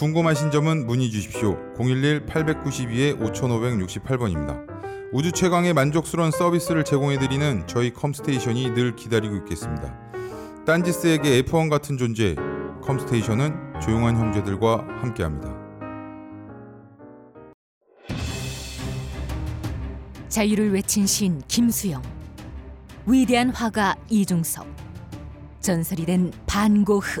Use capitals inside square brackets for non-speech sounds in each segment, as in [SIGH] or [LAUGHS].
궁금하신 점은 문의 주십시오. 011-892-5568번입니다. 우주 최강의 만족스러운 서비스를 제공해드리는 저희 컴스테이션이 늘 기다리고 있겠습니다. 딴지스에게 F1 같은 존재, 컴스테이션은 조용한 형제들과 함께합니다. 자유를 외친 신 김수영, 위대한 화가 이중섭, 전설이 된 반고흐.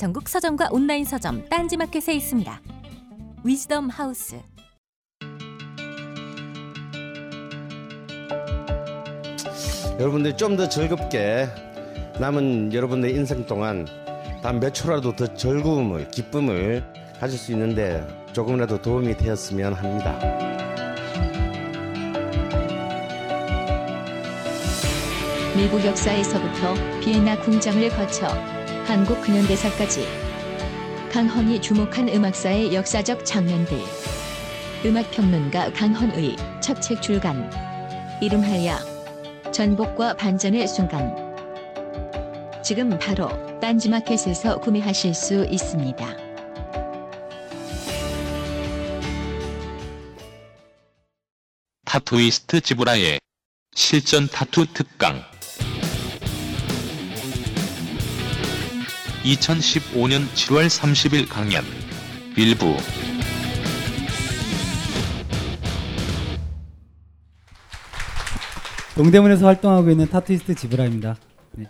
전국 서점과 온라인 서점 딴지마켓에 있습니다. 위즈덤 하우스. 여러분들이 좀더 즐겁게 남은 여러분의 인생 동안 단 몇 초라도 더 즐거움을 기쁨을 가질 수 있는데 조금이라도 도움이 되었으면 합니다. 미국 역사에서부터 비엔나 궁정을 거쳐 한국 근현대사까지. 강헌이 주목한 음악사의 역사적 장면들. 음악평론가 강헌의 첫 책 출간. 이름하여 전복과 반전의 순간. 지금 바로 딴지마켓에서 구매하실 수 있습니다. 타투이스트 지브라의 실전 타투 특강 2015년 7월 30일 강연 일부 동대문에서 활동하고 있는 타투이스트 지브라입니다. 네.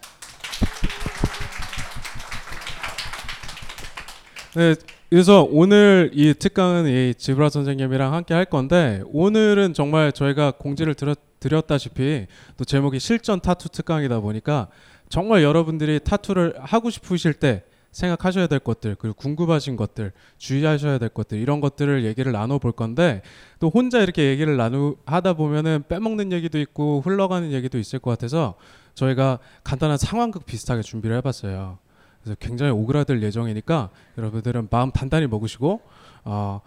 네, 그래서 오늘 이 특강은 이 지브라 선생님이랑 함께 할 건데 오늘은 정말 저희가 공지를 드렸, 드렸다시피 또 제목이 실전 타투 특강이다 보니까 정말 여러분들이 타투를 하고 싶으실 때 생각하셔야 될 것들 그리고 궁금하신 것들 주의하셔야 될 것들 이런 것들을 얘기를 나눠 볼 건데 또 혼자 이렇게 얘기를 나누 하다 보면은 빼먹는 얘기도 있고 흘러가는 얘기도 있을 것 같아서 저희가 간단한 상황극 비슷하게 준비를 해봤어요. 그래서 굉장히 오그라들 예정이니까 여러분들은 마음 단단히 먹으시고 어,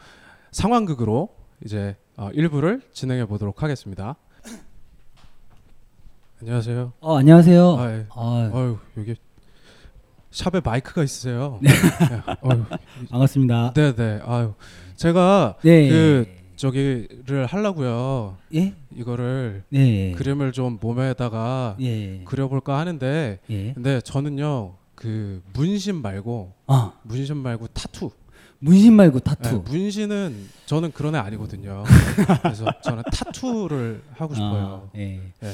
상황극으로 이제 어, 일부를 진행해 보도록 하겠습니다. 안녕하세요. 어 안녕하세요. 아, 예. 아, 아유 여기 샵에 마이크가 있으세요. 네. 아유, [LAUGHS] 반갑습니다. 네네. 아유 제가 네. 그 저기를 하려고요. 예? 이거를 네. 그림을 좀 몸에다가 예. 그려볼까 하는데 예. 근데 저는요 그 문신 말고 아 문신 말고 타투. 문신 말고 타투. 네, 문신은 저는 그런 애 아니거든요. [LAUGHS] 그래서 저는 타투를 하고 싶어요. 아, 예. 네.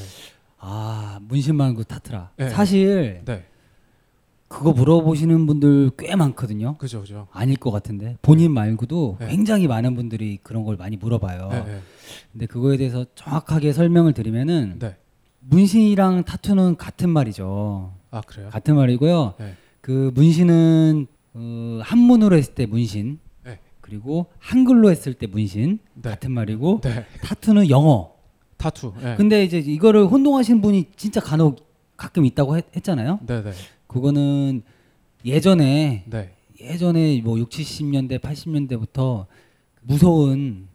아 문신 말고 타투라. 네. 사실 네, 그거 물어보시는 분들 꽤 많거든요. 그죠, 그죠. 아닐 것 같은데 본인 말고도 네. 굉장히 많은 분들이 그런 걸 많이 물어봐요. 네, 네, 근데 그거에 대해서 정확하게 설명을 드리면은 네. 문신이랑 타투는 같은 말이죠. 아 그래요? 같은 말이고요. 네. 그 문신은 어, 한문으로 했을 때 문신, 네. 그리고 한글로 했을 때 문신 네. 같은 말이고 네. 타투는 영어. 타투. 네. 근데 이제 이거를 혼동하시는 분이 진짜 간혹 가끔 있다고 했, 했잖아요. 네, 네, 그거는 예전에 네. 예전에 뭐 6, 70년대, 80년대부터 무서운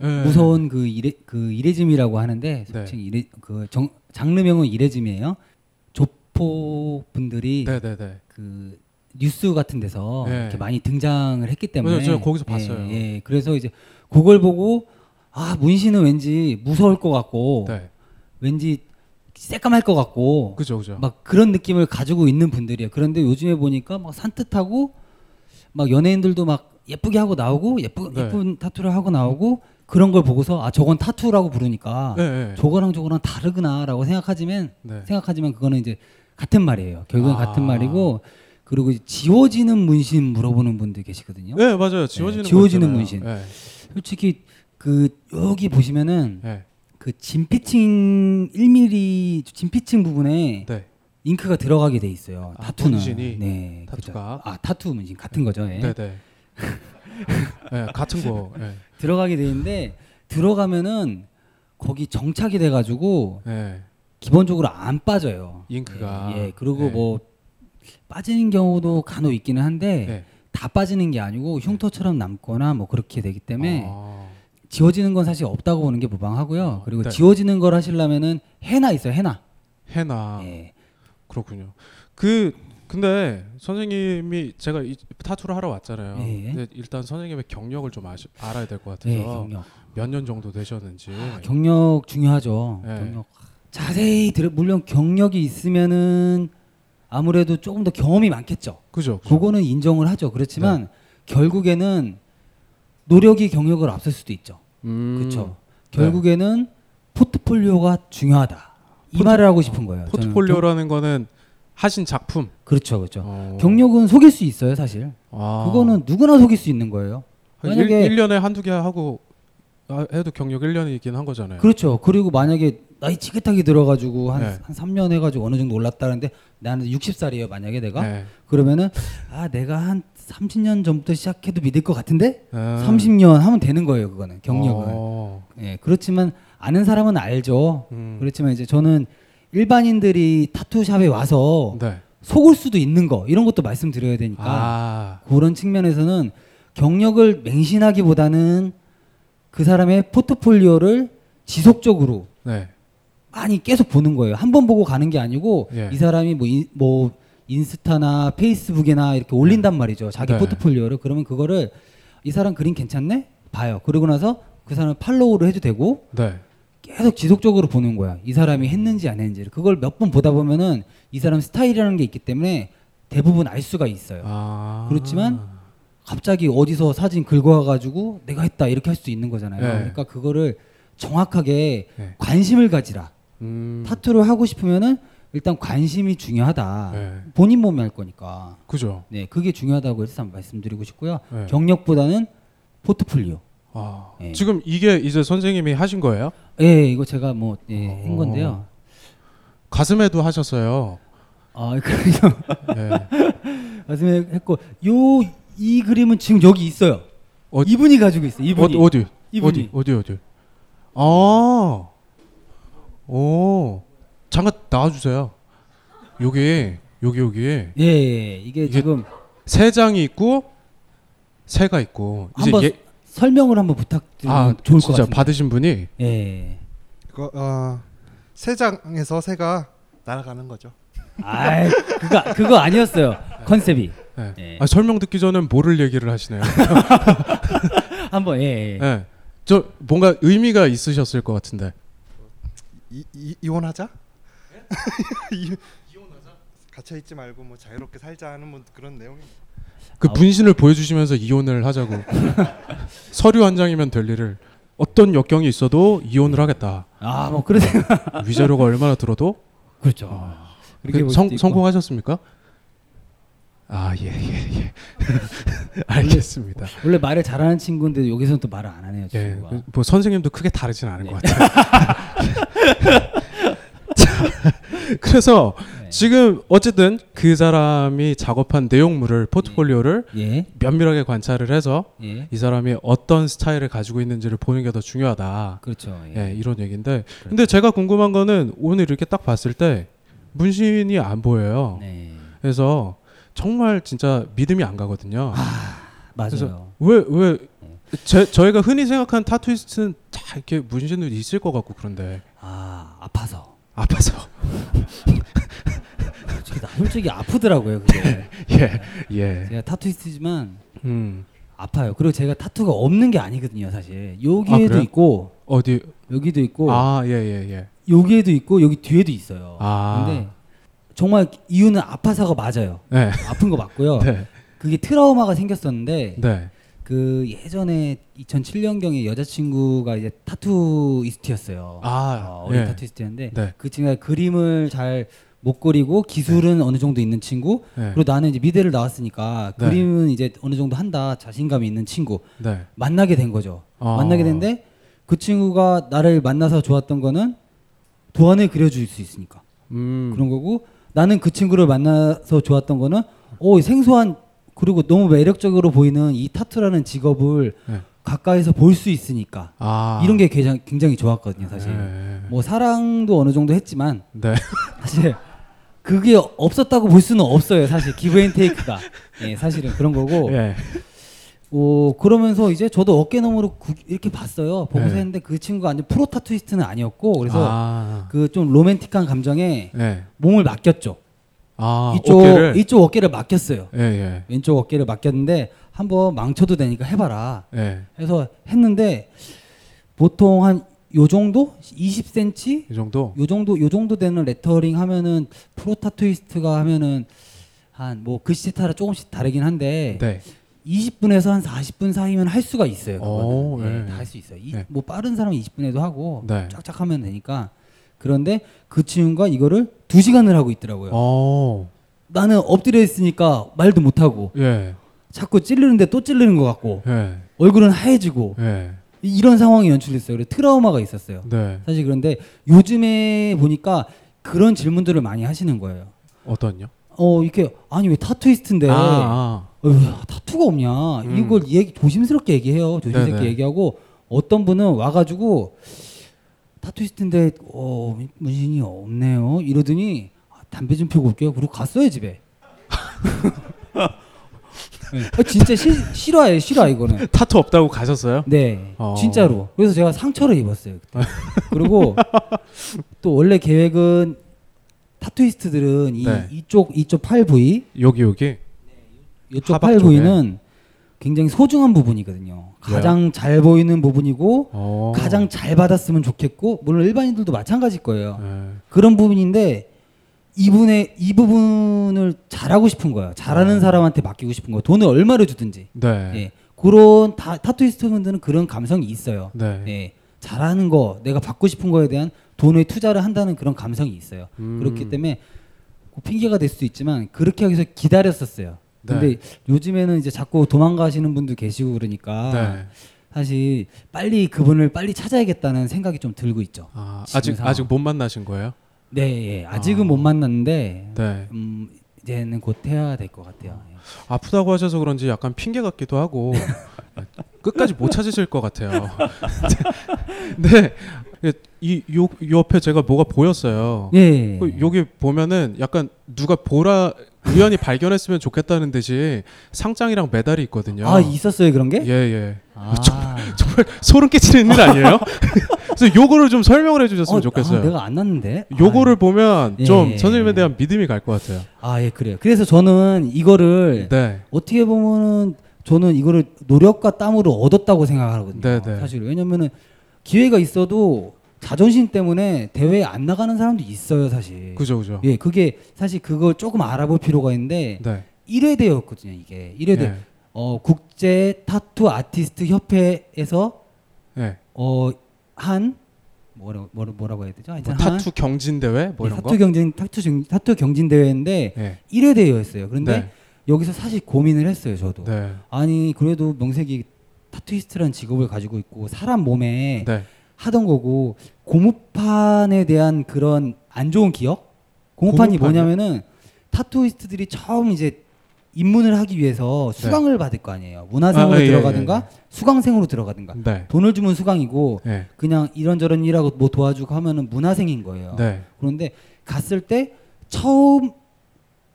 네. 무서운 그 이레 그 이레즘이라고 하는데 네. 이레 그 정, 장르명은 이레즘이에요. 조포 분들이 네, 네, 네. 그 뉴스 같은 데서 네. 이렇게 많이 등장을 했기 때문에 맞아요. 거기서 예, 봤어요. 예, 그래서 이제 그걸 보고 아 문신은 왠지 무서울 것 같고 네. 왠지 새까말 것 같고 그죠, 그죠. 막 그런 느낌을 가지고 있는 분들이에요. 그런데 요즘에 보니까 막 산뜻하고 막 연예인들도 막 예쁘게 하고 나오고 예쁘 네. 예쁜 타투를 하고 나오고 그런 걸 보고서 아 저건 타투라고 부르니까 네, 네. 저거랑 저거랑 다르구나라고 생각하지만 네. 생각하지만 그거는 이제 같은 말이에요. 결국엔 아. 같은 말이고 그리고 지워지는 문신 물어보는 분들 계시거든요. 네, 맞아요. 지워지는 네, 거 지워지는. 문신. 네. 솔직히 그 여기 보시면은 네. 그 진피층 1mm 진피층 부분에 네. 잉크가 들어가게 돼 있어요. 아, 타투는 문신이? 네, 타투가? 그죠. 아 타투 문신 같은 거죠. 예. 네, 네. 네, [LAUGHS] 같은 거. 네. 들어가게 돼 있는데 들어가면은 거기 정착이 돼 가지고 네. 기본적으로 안 빠져요. 잉크가. 예, 예. 그리고 네. 뭐 빠지는 경우도 간혹 있기는 한데 네. 다 빠지는 게 아니고 흉터처럼 남거나 뭐 그렇게 되기 때문에 아. 지워지는 건 사실 없다고 보는 게 무방하고요. 그리고 네. 지워지는 걸 하시려면은 해나 있어요. 해나. 해나. 예. 그렇군요. 그 근데 선생님이 제가 이 타투를 하러 왔잖아요. 예. 근데 일단 선생님의 경력을 좀 아시, 알아야 될 것 같아서 네, 경력. 몇 년 정도 되셨는지. 아, 경력 중요하죠. 네. 경력. 자세히 들어 물론 경력이 있으면은 아무래도 조금 더 경험이 많겠죠. 그죠. 그죠. 그거는 인정을 하죠. 그렇지만 네. 결국에는 노력이 경력을 앞설 수도 있죠. 음. 그렇죠. 네. 결국에는 포트폴리오가 중요하다. 이 포트- 말을 하고 싶은 거예요. 포트폴리오라는 거는 하신 작품. 경- 그렇죠, 그렇죠. 어. 경력은 속일 수 있어요, 사실. 아. 그거는 누구나 속일 수 있는 거예요. 한 만약에- 일, 1년에 한두 개 하고 아, 해도 경력 1년이긴 한 거잖아요. 그렇죠. 그리고 만약에 나이 찌긋하게 들어가지고 한, 네. 한 3년 해가지고 어느 정도 올랐다는데 나는 60살이에요. 만약에 내가 네. 그러면은 아 내가 한 30년 전부터 시작해도 믿을 것 같은데 아. 30년 하면 되는 거예요. 그거는 경력을. 어. 예, 그렇지만 아는 사람은 알죠. 음. 그렇지만 이제 저는 일반인들이 타투샵에 와서 네. 속을 수도 있는 거 이런 것도 말씀드려야 되니까 아. 그런 측면에서는 경력을 맹신하기보다는 그 사람의 포트폴리오를 지속적으로 네. 많이 계속 보는 거예요. 한 번 보고 가는 게 아니고 예. 이 사람이 뭐, 인, 뭐 인스타나 페이스북이나 이렇게 올린단 말이죠. 자기 네. 포트폴리오를 그러면 그거를 이 사람 그림 괜찮네? 봐요. 그러고 나서 그 사람 팔로우를 해도 되고 네. 계속 지속적으로 보는 거야. 이 사람이 했는지 안 했는지. 그걸 몇 번 보다 보면은 이 사람 스타일이라는 게 있기 때문에 대부분 알 수가 있어요. 아. 그렇지만 갑자기 어디서 사진 긁어와가지고 내가 했다 이렇게 할 수 있는 거잖아요. 네. 그러니까 그거를 정확하게 네. 관심을 가지라. 음. 타투를 하고 싶으면은 일단 관심이 중요하다. 네. 본인 몸이 할 거니까. 그죠. 네, 그게 중요하다고 일단 말씀드리고 싶고요. 네. 경력보다는 포트폴리오. 아. 예. 지금 이게 이제 선생님이 하신 거예요? 예, 이거 제가 뭐 예, 어. 한 건데요. 가슴에도 하셨어요. 아, [LAUGHS] 그래서 네. 가슴에 했고 요 이 그림은 지금 여기 있어요. 어- 이분이 가지고 있어요. 이분이. 어, 어디? 이분이. 어디? 어디 어디? 아. 오. 잠깐 나와 주세요. 여기 여기 여기 예, 예, 이게, 이게 지금 세 장이 있고 새가 있고 이제 한번 얘- 설명을 한번 부탁드리면 아 좋을 것 진짜 같습니다. 받으신 분이 예. 그, 어, 세 장에서 새가 날아가는 거죠. 아, 그거 그거 아니었어요. 컨셉이. 네. 예. 아, 설명 듣기 전엔 뭐를 얘기를 하시네요. [LAUGHS] 한번 예. 예. 네. 저 뭔가 의미가 있으셨을 것 같은데. 이, 이, 이혼하자? [LAUGHS] 이, 갇혀 있지 말고 뭐 자유롭게 살자 하는 뭐 그런 내용입니다. 그 아, 분신을 보여주시면서 이혼을 하자고 [LAUGHS] 서류 한 장이면 될 일을 어떤 역경이 있어도 이혼을 하겠다. 아, 뭐 그러세요. [LAUGHS] 위자료가 얼마나 들어도 그렇죠. 그렇게 그볼 성. 성공하셨습니까? 아 예 예 예. 알겠습니다. 원래 말을 잘하는 친구인데 여기서는 또 말을 안 하네요. 예, 친구가. 그- 뭐 선생님도 크게 다르진 않은 네. 것 같아요. 자, [LAUGHS] 그래서 네. 지금 어쨌든 그 사람이 작업한 내용물을 포트폴리오를 예. 면밀하게 관찰을 해서 예. 이 사람이 어떤 스타일을 가지고 있는지를 보는 게 더 중요하다. 그렇죠. 예, 예. 이런 얘기인데 근데 제가 궁금한 거는 오늘 이렇게 딱 봤을 때 문신이 안 보여요. 네. 그래서 정말 진짜 믿음이 안 가거든요. 맞아요. 그래서 왜왜 제, 저희가 흔히 생각하는 타투이스트는 다 이렇게 문신도 있을 것 같고 그런데 아, 아파서. 아파서 솔직히 나 솔직히 아프더라고요, 그게. [LAUGHS] 예 예. 제가 타투이스트지만 음 아파요. 그리고 제가 타투가 없는 게 아니거든요, 사실. 여기에도 아? 있고 어디 여기도 있고 아 예 예 예. 여기에도 있고 여기 뒤에도 있어요. 아. 근데 정말 이유는 아파서가 맞아요. 네. 아픈 거 맞고요. [LAUGHS] 네. 그게 트라우마가 생겼었는데 네. 그 예전에 2007년경에 여자친구가 이제 타투이스트였어요. 아, 어, 어린 예. 타투이스트였는데 네. 그 친구가 그림을 잘 못 그리고 기술은 어느 정도 있는 친구. 네. 그리고 나는 이제 미대를 나왔으니까 네. 그림은 이제 어느 정도 한다 자신감이 있는 친구. 네. 만나게 된 거죠. 아. 만나게 됐는데 그 친구가 나를 만나서 좋았던 거는 도안을 그려줄 수 있으니까 음. 그런 거고 나는 그 친구를 만나서 좋았던 거는 오 생소한 그리고 너무 매력적으로 보이는 이 타투라는 직업을 네. 가까이서 볼 수 있으니까 아. 이런 게 굉장히, 굉장히 좋았거든요 사실 네. 뭐 사랑도 어느 정도 했지만 네. [LAUGHS] 사실 그게 없었다고 볼 수는 없어요 사실 기브앤테이크가 예 사실은 그런 거고 예. 오 그러면서 이제 저도 어깨 너머로 구- 이렇게 봤어요 보고서 네. 했는데 그 친구가 완전 프로 타투이스트는 아니었고 그래서 아. 그좀 로맨틱한 감정에 네. 몸을 맡겼죠 아, 이쪽 어깨를? 이쪽 어깨를 맡겼어요 예, 예. 왼쪽 어깨를 맡겼는데 한번 망쳐도 되니까 해봐라 예. 해서 했는데 보통 한 요 정도 20cm 이 정도? 요 정도 요 정도 되는 레터링 하면은 프로 타투이스트가 하면은 한 뭐 글씨에 따라 조금씩 다르긴 한데 네. 20분에서 한 40분 사이면 할 수가 있어요. 오, 그거는. 예, 네. 다할 수 있어요. 이, 네. 뭐 빠른 사람은 20분에도 하고 네. 쫙쫙 하면 되니까. 그런데 그 친구가 이거를 2시간을 하고 있더라고요. 어. 나는 엎드려 있으니까 말도 못 하고 예. 자꾸 찌르는데 또 찌르는 것 같고 예. 얼굴은 하얘지고 예. 이- 이런 상황이 연출됐어요. 그래서 트라우마가 있었어요. 네. 사실 그런데 요즘에 보니까 그런 질문들을 많이 하시는 거예요. 어떤요? 어 이렇게 아니 왜 타투이스트인데 아, 아. 어, 타투가 없냐 음. 이걸 얘기 조심스럽게 얘기해요 조심스럽게 네네. 얘기하고 어떤 분은 와가지고 타투이스트인데 어 문신이 없네요 이러더니 아, 담배 좀 피우고 올게요 그리고 갔어요 집에 [LAUGHS] 네. 아, 진짜 시, 실화예요 실화 이거는 타투 없다고 가셨어요? 네 어. 진짜로 그래서 제가 상처를 입었어요. 그리고 또 원래 계획은 타투이스트들은 이 네. 이쪽 이쪽 팔 부위 여기 여기. 이쪽 하박 팔. 부위는 굉장히 소중한 부분이거든요. 가장 잘 보이는 부분이고 어. 가장 잘 받았으면 좋겠고 물론 일반인들도 마찬가지일 거예요. 예. 그런 부분인데 이분의 이 부분을 잘하고 싶은 거예요. 잘하는 사람한테 맡기고 싶은 거예요. 돈을 얼마를 주든지. 네. 예. 그런 타, 타투이스트 분들은 그런 감성이 있어요. 네. 예. 잘하는 거, 내가 받고 싶은 거에 대한 돈의 투자를 한다는 그런 감성이 있어요. 음. 그렇기 때문에 그 핑계가 될 수도 있지만 그렇게 하기 위해서 기다렸었어요. 근데 네. 요즘에는 이제 자꾸 도망가시는 분도 계시고 그러니까 네. 사실 빨리 그분을 빨리 찾아야겠다는 생각이 좀 들고 있죠. 아, 지금 아직 못 만나신 거예요? 네, 예. 아직은 아. 못 만났는데 네. 음, 이제는 곧 해야 될 것 같아요. 예. 아프다고 하셔서 그런지 약간 핑계 같기도 하고 [LAUGHS] 끝까지 못 찾으실 것 같아요. [LAUGHS] 네. 이 요, 옆에 제가 뭐가 보였어요. 예. 그 여기 보면은 약간 누가 보라 우연히 발견했으면 좋겠다는 듯이 상장이랑 메달이 있거든요. 아 있었어요 그런 게? 예 예. 아. 정말, 정말 소름 끼치는 일 아니에요? [LAUGHS] 그래서 요거를 좀 설명을 해주셨으면 어, 좋겠어요. 아, 내가 안 났는데. 요거를 보면 예, 좀 예, 선생님에 예. 대한 믿음이 갈 것 같아요. 아, 예, 그래요. 그래서 저는 이거를 네. 어떻게 보면은 저는 이거를 노력과 땀으로 얻었다고 생각하거든요. 네, 네. 사실 왜냐면은 기회가 있어도 자존심 때문에 대회에 안 나가는 사람도 있어요, 사실. 그죠 그죠. 예, 그게 사실 그걸 조금 알아볼 필요가 있는데 네. 1회 대회였거든요, 이게. 1회 대회. 예. 어, 국제 타투 아티스트 협회에서 예. 어, 한 뭐라 뭐라 뭐라고 해야 되죠? 뭐 한- 타투 경진 대회 뭐 네, 이런 거. 타투 경진 타투 경, 타투 경진 대회인데 예. 1회 대회였어요. 그런데 네. 여기서 사실 고민을 했어요, 저도. 네. 아니 그래도 명색이 타투이스트라는 직업을 가지고 있고 사람 몸에 네. 하던 거고 고무판에 대한 그런 안 좋은 기억? 고무판이 고무판이요? 뭐냐면은 타투이스트들이 처음 이제 입문을 하기 위해서 수강을 받을 거 아니에요. 문하생으로 네. 아, 예, 들어가든가 예, 수강생으로 들어가든가. 네. 돈을 주면 수강이고 예. 그냥 이런저런 일하고 뭐 도와주고 하면은 문하생인 거예요. 네. 그런데 갔을 때 처음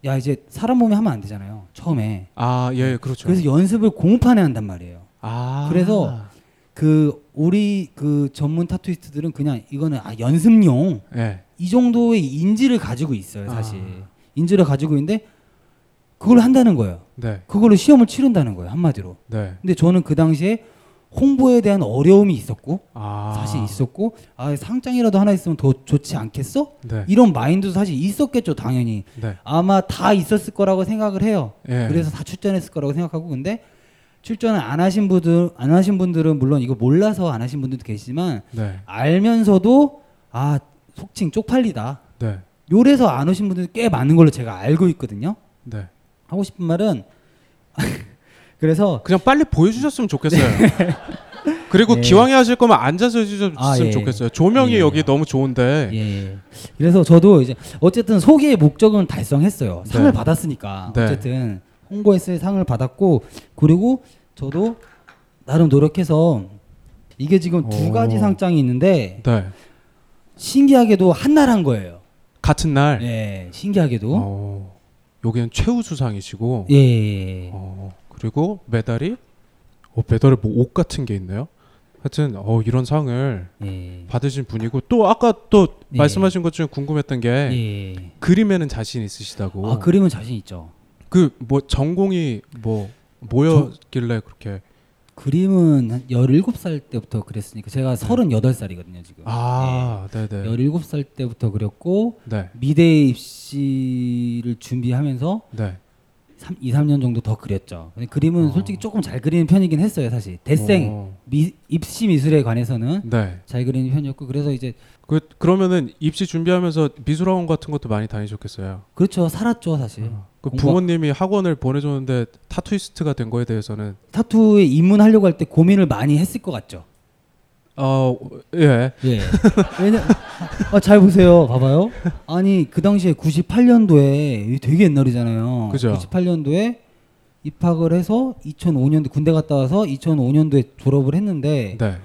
야 이제 사람 몸에 하면 안 되잖아요. 처음에. 아, 예, 그렇죠. 그래서 연습을 고무판에 한단 말이에요. 아. 그래서 그 우리 그 전문 타투이스트들은 그냥 이거는 아 연습용 예. 이 정도의 인지를 가지고 있어요, 사실. 아. 인지를 가지고 있는데 그걸 한다는 거예요. 네. 그걸로 시험을 치른다는 거예요, 한마디로. 네. 근데 저는 그 당시에 홍보에 대한 어려움이 있었고 아. 사실 있었고 아 상장이라도 하나 있으면 더 좋지 않겠어? 네. 이런 마인드도 사실 있었겠죠 당연히 네. 아마 다 있었을 거라고 생각을 해요 예. 그래서 다 출전했을 거라고 생각하고 근데 출전을 안 하신 분들 안 하신 분들은 물론 이거 몰라서 안 하신 분들도 계시지만 네. 알면서도 아 속칭 쪽팔리다. 네. 요래서 안 오신 분들 꽤 많은 걸로 제가 알고 있거든요. 네. 하고 싶은 말은 [LAUGHS] 그래서 그냥 빨리 보여주셨으면 좋겠어요. [LAUGHS] 그리고 네. 기왕에 하실 거면 앉아서 해주셨으면 아, 예. 좋겠어요. 조명이 예. 여기 너무 좋은데. 예. 그래서 저도 이제 어쨌든 소개의 목적은 달성했어요. 상을 네. 받았으니까 네. 어쨌든 홍보했을 상을 받았고 그리고 저도 나름 노력해서 이게 지금 두 오. 가지 상장이 있는데 네. 신기하게도 한 날 한 거예요. 같은 날. 네, 신기하게도. 어, 여기는 최우수상이시고. 예. 어, 그리고 메달이 어, 메달에 뭐 옷 같은 게 있네요. 하여튼 어, 이런 상을 예. 받으신 분이고 또 아까 또 예. 말씀하신 것 중에 궁금했던 게 예. 그림에는 자신 있으시다고. 아 그림은 자신 있죠. 그 뭐 전공이 뭐 뭐였길래 그렇게 그림은 한 17살 때부터 그랬으니까 제가 38살이거든요, 지금. 아, 네, 네. 17살 때부터 그렸고 네. 미대 입시를 준비하면서 네. 3, 2, 3년 정도 더 그렸죠. 그림은 솔직히 조금 잘 그리는 편이긴 했어요, 사실. 대생 어. 미, 입시 미술에 관해서는 네. 잘 그리는 편이었고 그래서 이제 그 그러면은 입시 준비하면서 미술학원 같은 것도 많이 다니셨겠어요. 그렇죠. 살았죠, 사실. 그 공부- 부모님이 학원을 보내줬는데 타투이스트가 된 거에 대해서는 타투에 입문하려고 할 때 고민을 많이 했을 것 같죠. 어 예. 예. 왜냐 아, 잘 보세요. 봐봐요. 아니 그 당시에 98년도에 되게 옛날이잖아요. 그죠. 98년도에 입학을 해서 2005년도 군대 갔다 와서 2005년도에 졸업을 했는데 네.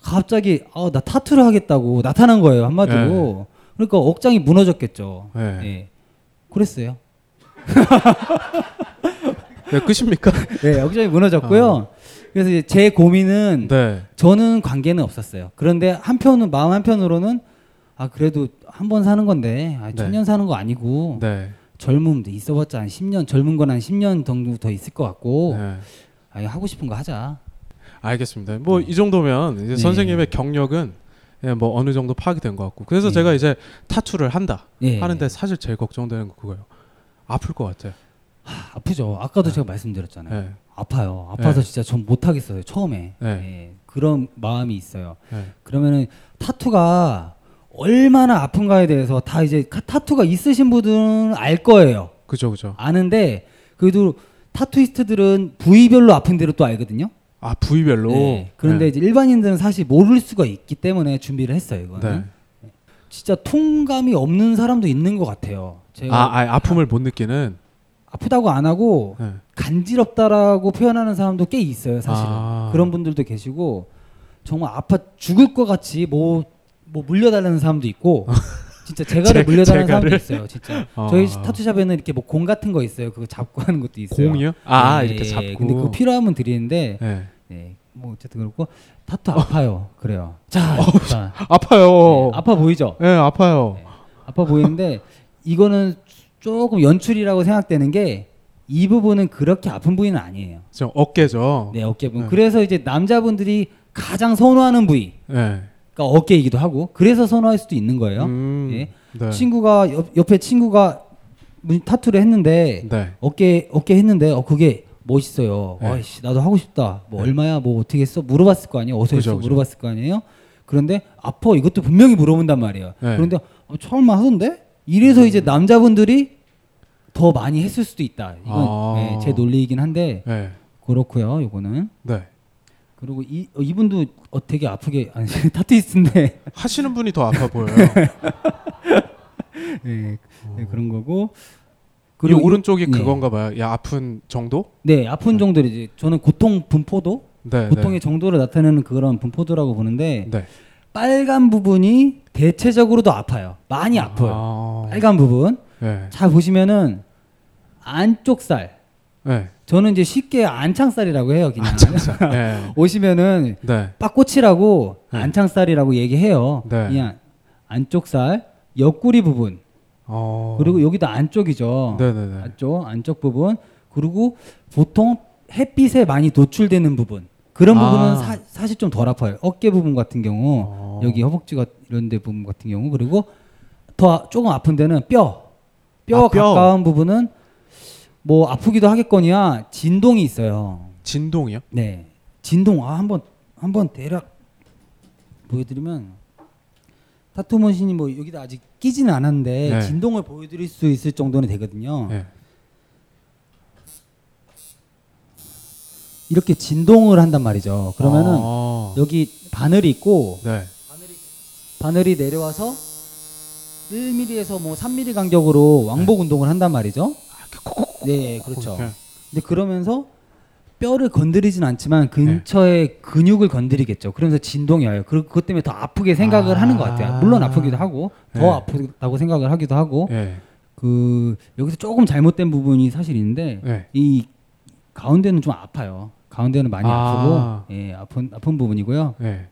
갑자기 아, 나 타투를 하겠다고 나타난 거예요 한마디로. 그러니까 억장이 무너졌겠죠. 네. 예. 그랬어요. 네, 끝입니까? [LAUGHS] 네, 억장이 무너졌고요. 그래서 이제 제 고민은 네. 저는 관계는 없었어요. 그런데 한편은 마음 한편으로는 아 그래도 한 번 사는 건데 아, 네. 천년 사는 거 아니고 네. 젊음도 있어봤자 한 10년 젊은 건 한 10년 정도 더 있을 것 같고 네. 아 하고 싶은 거 하자. 알겠습니다. 뭐 이 정도면 이제 네. 선생님의 경력은 예, 뭐 어느 정도 파악이 된 것 같고 그래서 네. 제가 이제 타투를 한다 예. 하는데 사실 제일 걱정되는 거 그거예요. 아플 것 같아요. 하, 아프죠. 아까도 제가 말씀드렸잖아요. 네. 아파요. 아파서 네. 진짜 전 못하겠어요. 처음에 네. 예, 그런 마음이 있어요. 네. 그러면은 타투가 얼마나 아픈가에 대해서 다 이제 카- 타투가 있으신 분들은 알 거예요. 그죠, 그죠. 아는데 그래도 타투이스트들은 부위별로 아픈 데를 또 알거든요. 아 부위별로. 네. 그런데 네. 이제 일반인들은 사실 모를 수가 있기 때문에 준비를 했어요. 이거는 네. 진짜 통감이 없는 사람도 있는 것 같아요. 제가 아, 아 아픔을 못 느끼는. 아프다고 안 하고 네. 간지럽다라고 표현하는 사람도 꽤 있어요. 사실은 아. 그런 분들도 계시고 정말 아파 죽을 것 같이 뭐 뭐 물려달라는 사람도 있고 [LAUGHS] 진짜 제가를 제- 물려달라는 사람도 제가를? 있어요. 진짜 아. 저희 타투샵에는 이렇게 뭐 공 같은 거 있어요. 그거 잡고 하는 것도 있어요. 공이요? 아, 네, 이렇게 잡고. 근데 그거 필요하면 드리는데 네. 네. 뭐 어쨌든 그렇고 타투 아파요. 그래요. 자, 자 아파요. 네, 아파 보이죠? 네, 아파요. 아파 보이는데 이거는 조금 연출이라고 생각되는 게 이 부분은 그렇게 아픈 부위는 아니에요. 저 어깨죠. 네, 어깨 부분. 네. 그래서 이제 남자분들이 가장 선호하는 부위. 네. 그러니까 어깨이기도 하고 그래서 선호할 수도 있는 거예요. 음, 예. 네. 친구가 옆, 옆에 친구가 문- 타투를 했는데 네. 어깨 어깨 했는데 어 그게 멋있어요. 네. 아이씨 나도 하고 싶다. 뭐 얼마야 뭐 어떻게 했어 물어봤을 거 아니에요. 그죠, 했어. 물어봤을 거 아니에요. 그런데 아파 이것도 분명히 물어본단 말이에요. 네. 그런데 어, 처음만 하던데 이래서 이제 남자분들이 더 많이 했을 수도 있다. 이건 아. 네, 제 논리이긴 한데 네. 그렇고요. 요거는 네. 그리고 이 어, 이분도 어, 되게 아프게 [LAUGHS] 아니 타투이스트인데 하시는 분이 더 아파 보여요. [LAUGHS] 네, 네, 그런 거고 이 오른쪽이 네. 그건가 봐요. 야 아픈 정도? 네 아픈 정도를 이제 저는 고통 분포도 네. 고통의 정도를 나타내는 그런 분포도라고 보는데 네. 빨간 부분이 대체적으로도 아파요. 많이 아파요. 아. 빨간 부분. 네. 잘 보시면은 안쪽 살. 네. 저는 이제 쉽게 안창살이라고 해요. 그냥 안창살. 네. [LAUGHS] 오시면은 네. 빠꼬치라고 네. 안창살이라고 얘기해요. 네. 그냥 안쪽 살, 옆구리 부분. 어. 그리고 여기도 안쪽이죠. 네네네. 안쪽 안쪽 부분. 그리고 보통 햇빛에 많이 노출되는 부분. 그런 아. 부분은 사, 사실 좀 덜 아파요. 어깨 부분 같은 경우, 어. 여기 허벅지가 이런 데 부분 같은 경우, 그리고 더 아- 조금 아픈 데는 뼈. 뼈 아, 뼈. 가까운 부분은 뭐 아프기도 하겠거니와 진동이 있어요. 진동이요? 네. 진동 아 한번 한번 대략 보여드리면 타투 머신이 뭐 여기다 아직 끼지는 않았는데 네. 진동을 보여드릴 수 있을 정도는 되거든요. 네. 이렇게 진동을 한단 말이죠. 그러면은 아. 여기 바늘이 있고 네. 바늘이 내려와서 1mm에서 뭐 3mm 간격으로 왕복 운동을 한단 말이죠. 네, 그렇죠. 근데 그러면서 뼈를 건드리진 않지만 근처에 근육을 건드리겠죠. 그러면서 진동이 와요. 그- 그것 때문에 더 아프게 생각을 아. 하는 것 같아요. 물론 아프기도 하고 더 네. 아프다고 생각을 하기도 하고 예. 그 여기서 조금 잘못된 부분이 사실 있는데 네. 이 가운데는 좀 아파요. 가운데는 많이 아. 아. 프고 예, 아픈 아픈 부분이고요. 예.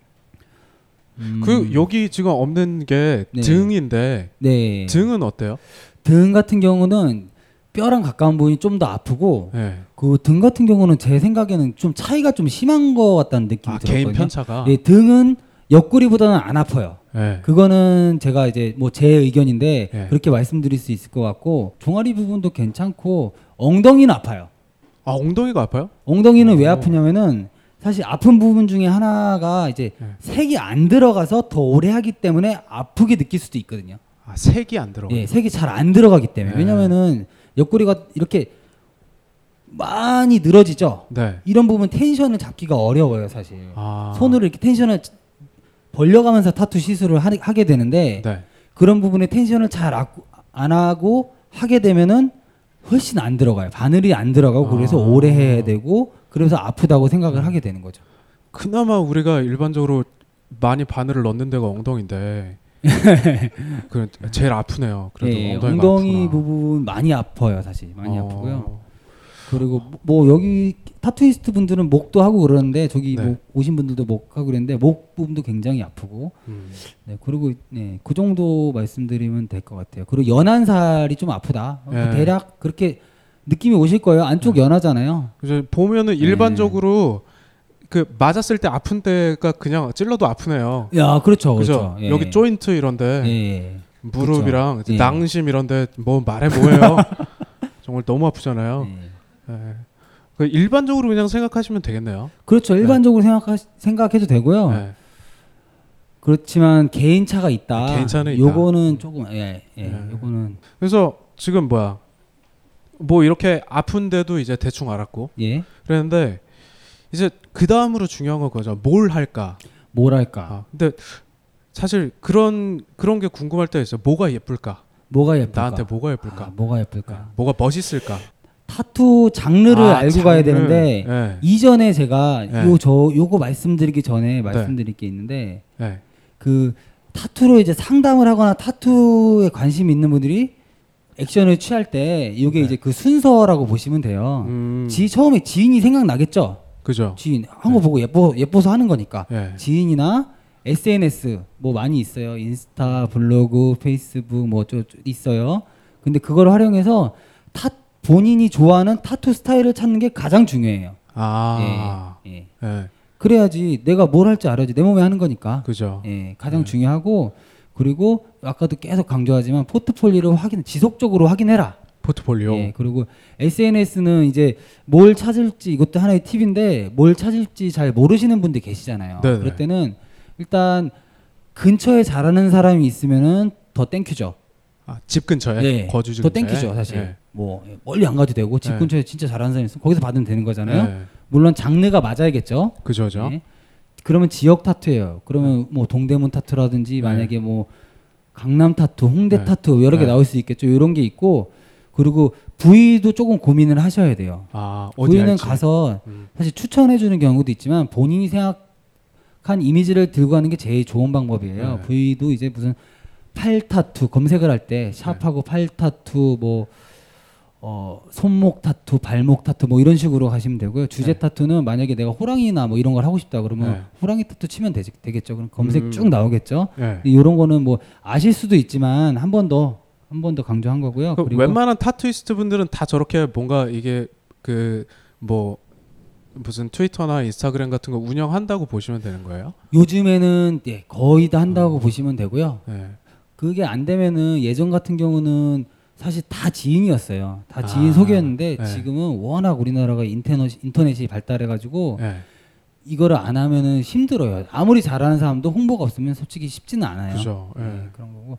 음, 그 여기 지금 없는 게 네. 등인데 네. 등은 어때요? 등 같은 경우는 뼈랑 가까운 부분이 좀 더 아프고 예. 그등 같은 경우는 제 생각에는 좀 차이가 좀 심한 것 같다는 느낌이 아, 들었거든요. 개인 편차가. 네, 등은 옆구리보다는 안 아파요. 예. 그거는 제가 이제 뭐 제 의견인데 예. 그렇게 말씀드릴 수 있을 것 같고 종아리 부분도 괜찮고 엉덩이는 아파요. 아 엉덩이가 아파요? 엉덩이는 왜 아프냐면은 사실 아픈 부분 중에 하나가 이제 예. 색이 안 들어가서 더 오래 하기 때문에 아프게 느낄 수도 있거든요. 아 색이 안 들어가. 예, 색이 잘 안 들어가기 때문에 네. 왜냐면은 옆구리가 이렇게 많이 늘어지죠. 네. 이런 부분 텐션을 잡기가 어려워요, 사실. 아. 손으로 이렇게 텐션을 벌려가면서 타투 시술을 하, 하게 되는데 네. 그런 부분에 텐션을 잘 안 하고 하게 되면은 훨씬 안 들어가요. 바늘이 안 들어가고 그래서 아. 오래 해야 되고 그래서 아프다고 생각을 하게 되는 거죠. 그나마 우리가 일반적으로 많이 바늘을 넣는 데가 엉덩인데 그 제일 아프네요. 그래도 예, 엉덩이 아프구나. 부분 많이 아파요, 사실 많이 어. 아프고요. 그리고 뭐 여기 타투이스트 분들은 목도 하고 그러는데 저기 네. 목 오신 분들도 목 하고 그랬는데 목 부분도 굉장히 아프고 음. 네 그리고 네그 정도 말씀드리면 될 것 같아요. 그리고 연한 살이 좀 아프다. 어, 네. 대략 그렇게 느낌이 오실 거예요. 안쪽 연하잖아요. 그래서 네. 보면은 일반적으로 그 맞았을 때 아픈 데가 그냥 찔러도 아프네요. 야 그렇죠, 그죠? 그렇죠. 예. 여기 조인트 이런데 예. 무릎이랑 그쵸. 예. 낭심 이런데 뭐 말해 뭐해요. [LAUGHS] 정말 너무 아프잖아요. 예. 예. 그 일반적으로 그냥 생각하시면 되겠네요. 그렇죠. 일반적으로 생각하, 생각해도 되고요. 네. 그렇지만 개인 차가 있다. 개인 차는 있다. 요거는 조금 예, 예. 네. 요거는 그래서 지금 뭐야? 뭐 이렇게 아픈데도 이제 대충 알았고. 예. 그랬는데 이제 그 다음으로 중요한 건 그거죠. 뭘 할까? 뭘 할까? 아, 근데 사실 그런 그런 게 궁금할 때 있어요. 뭐가 예쁠까? 뭐가 예쁠까? 나한테 뭐가 예쁠까? 아, 뭐가 예쁠까? 뭐가 멋있을까? 타투 장르를 아, 알고 가야 장르. 되는데 예. 이전에 제가 네. 요저 요거 말씀드리기 전에 말씀드릴 게 있는데 네. 그 타투로 이제 상담을 하거나 타투에 관심 있는 분들이 액션을 취할 때 이게 이제 그 순서라고 보시면 돼요. 네. 음, 지 처음에 지인이 생각나겠죠. 그죠. 지인 한 거 보고 예뻐 예뻐서 하는 거니까 예. 지인이나 SNS 뭐 많이 있어요. 인스타, 블로그, 페이스북 뭐저 있어요. 근데 그걸 활용해서 타 본인이 좋아하는 타투 스타일을 찾는 게 가장 중요해요. 아. 예, 예. 예. 그래야지 내가 뭘 할지 알아야지 내 몸에 하는 거니까. 그죠. 예, 가장 중요하고 그리고 아까도 계속 강조하지만 포트폴리오를 확인 지속적으로 확인해라. 포트폴리오. 예, 그리고 SNS는 이제 뭘 찾을지 이것도 하나의 팁인데 뭘 찾을지 잘 모르시는 분들 계시잖아요. 네네. 그럴 때는 일단 근처에 잘하는 사람이 있으면은 더 thank you죠. 아, 집 근처에 예, 거주 더? thank you죠, 사실. 예. 뭐 멀리 안 가도 되고 집 네. 근처에 진짜 잘하는 사람이 있으면 거기서 받으면 되는 거잖아요. 예. 물론 장르가 맞아야겠죠. 그죠. 예. 그러면 지역 타투예요. 그러면 네. 뭐 동대문 타투라든지 만약에 뭐 강남 타투, 홍대 네. 타투 여러 개 네. 나올 수 있겠죠. 이런 게 있고 그리고 부위도 조금 고민을 하셔야 돼요. 아, 부위는 할지. 가서 음. 사실 추천해 주는 경우도 있지만 본인이 생각한 이미지를 들고 가는 게 제일 좋은 방법이에요. 네. 부위도 이제 무슨 팔 타투 검색을 할 때 샵하고 네. 팔 타투 뭐 어, 손목 타투, 발목 타투 뭐 이런 식으로 가시면 되고요. 주제 네. 타투는 만약에 내가 호랑이나 뭐 이런 걸 하고 싶다 그러면 네. 호랑이 타투 치면 되겠죠. 그럼 검색 음. 쭉 나오겠죠. 예. 이런 거는 뭐 아실 수도 있지만 한 번 더 한 번 더 강조한 거고요. 그 그리고 웬만한 타투이스트 분들은 다 저렇게 뭔가 이게 그 뭐 무슨 트위터나 인스타그램 같은 거 운영한다고 보시면 되는 거예요? 요즘에는 예, 거의 다 음. 한다고 보시면 되고요. 예. 그게 안 되면은 예전 같은 경우는 사실 다 지인이었어요. 다 지인 아, 소개였는데 네. 지금은 워낙 우리나라가 인터넷 인터넷이 발달해가지고 네. 이거를 안 하면은 힘들어요. 아무리 잘하는 사람도 홍보가 없으면 솔직히 쉽지는 않아요. 그죠. 예. 네, 그런 거고.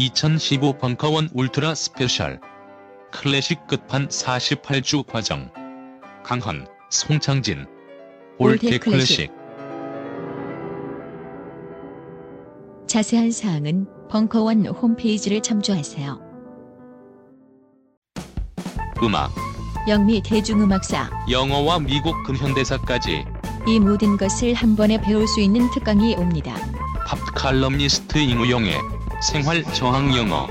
(2015) 벙커원 ultra special. 클래식 끝판 48주 과정. 강헌 송창진. old 클래식. 자세한 사항은 벙커원 홈페이지를 참조하세요. 음악. 영미 대중음악사. 영어와 미국 근현대사까지. 이 모든 것을 한 번에 배울 수 있는 특강이 옵니다. 팝 칼럼니스트 임우영의 생활 저항 영어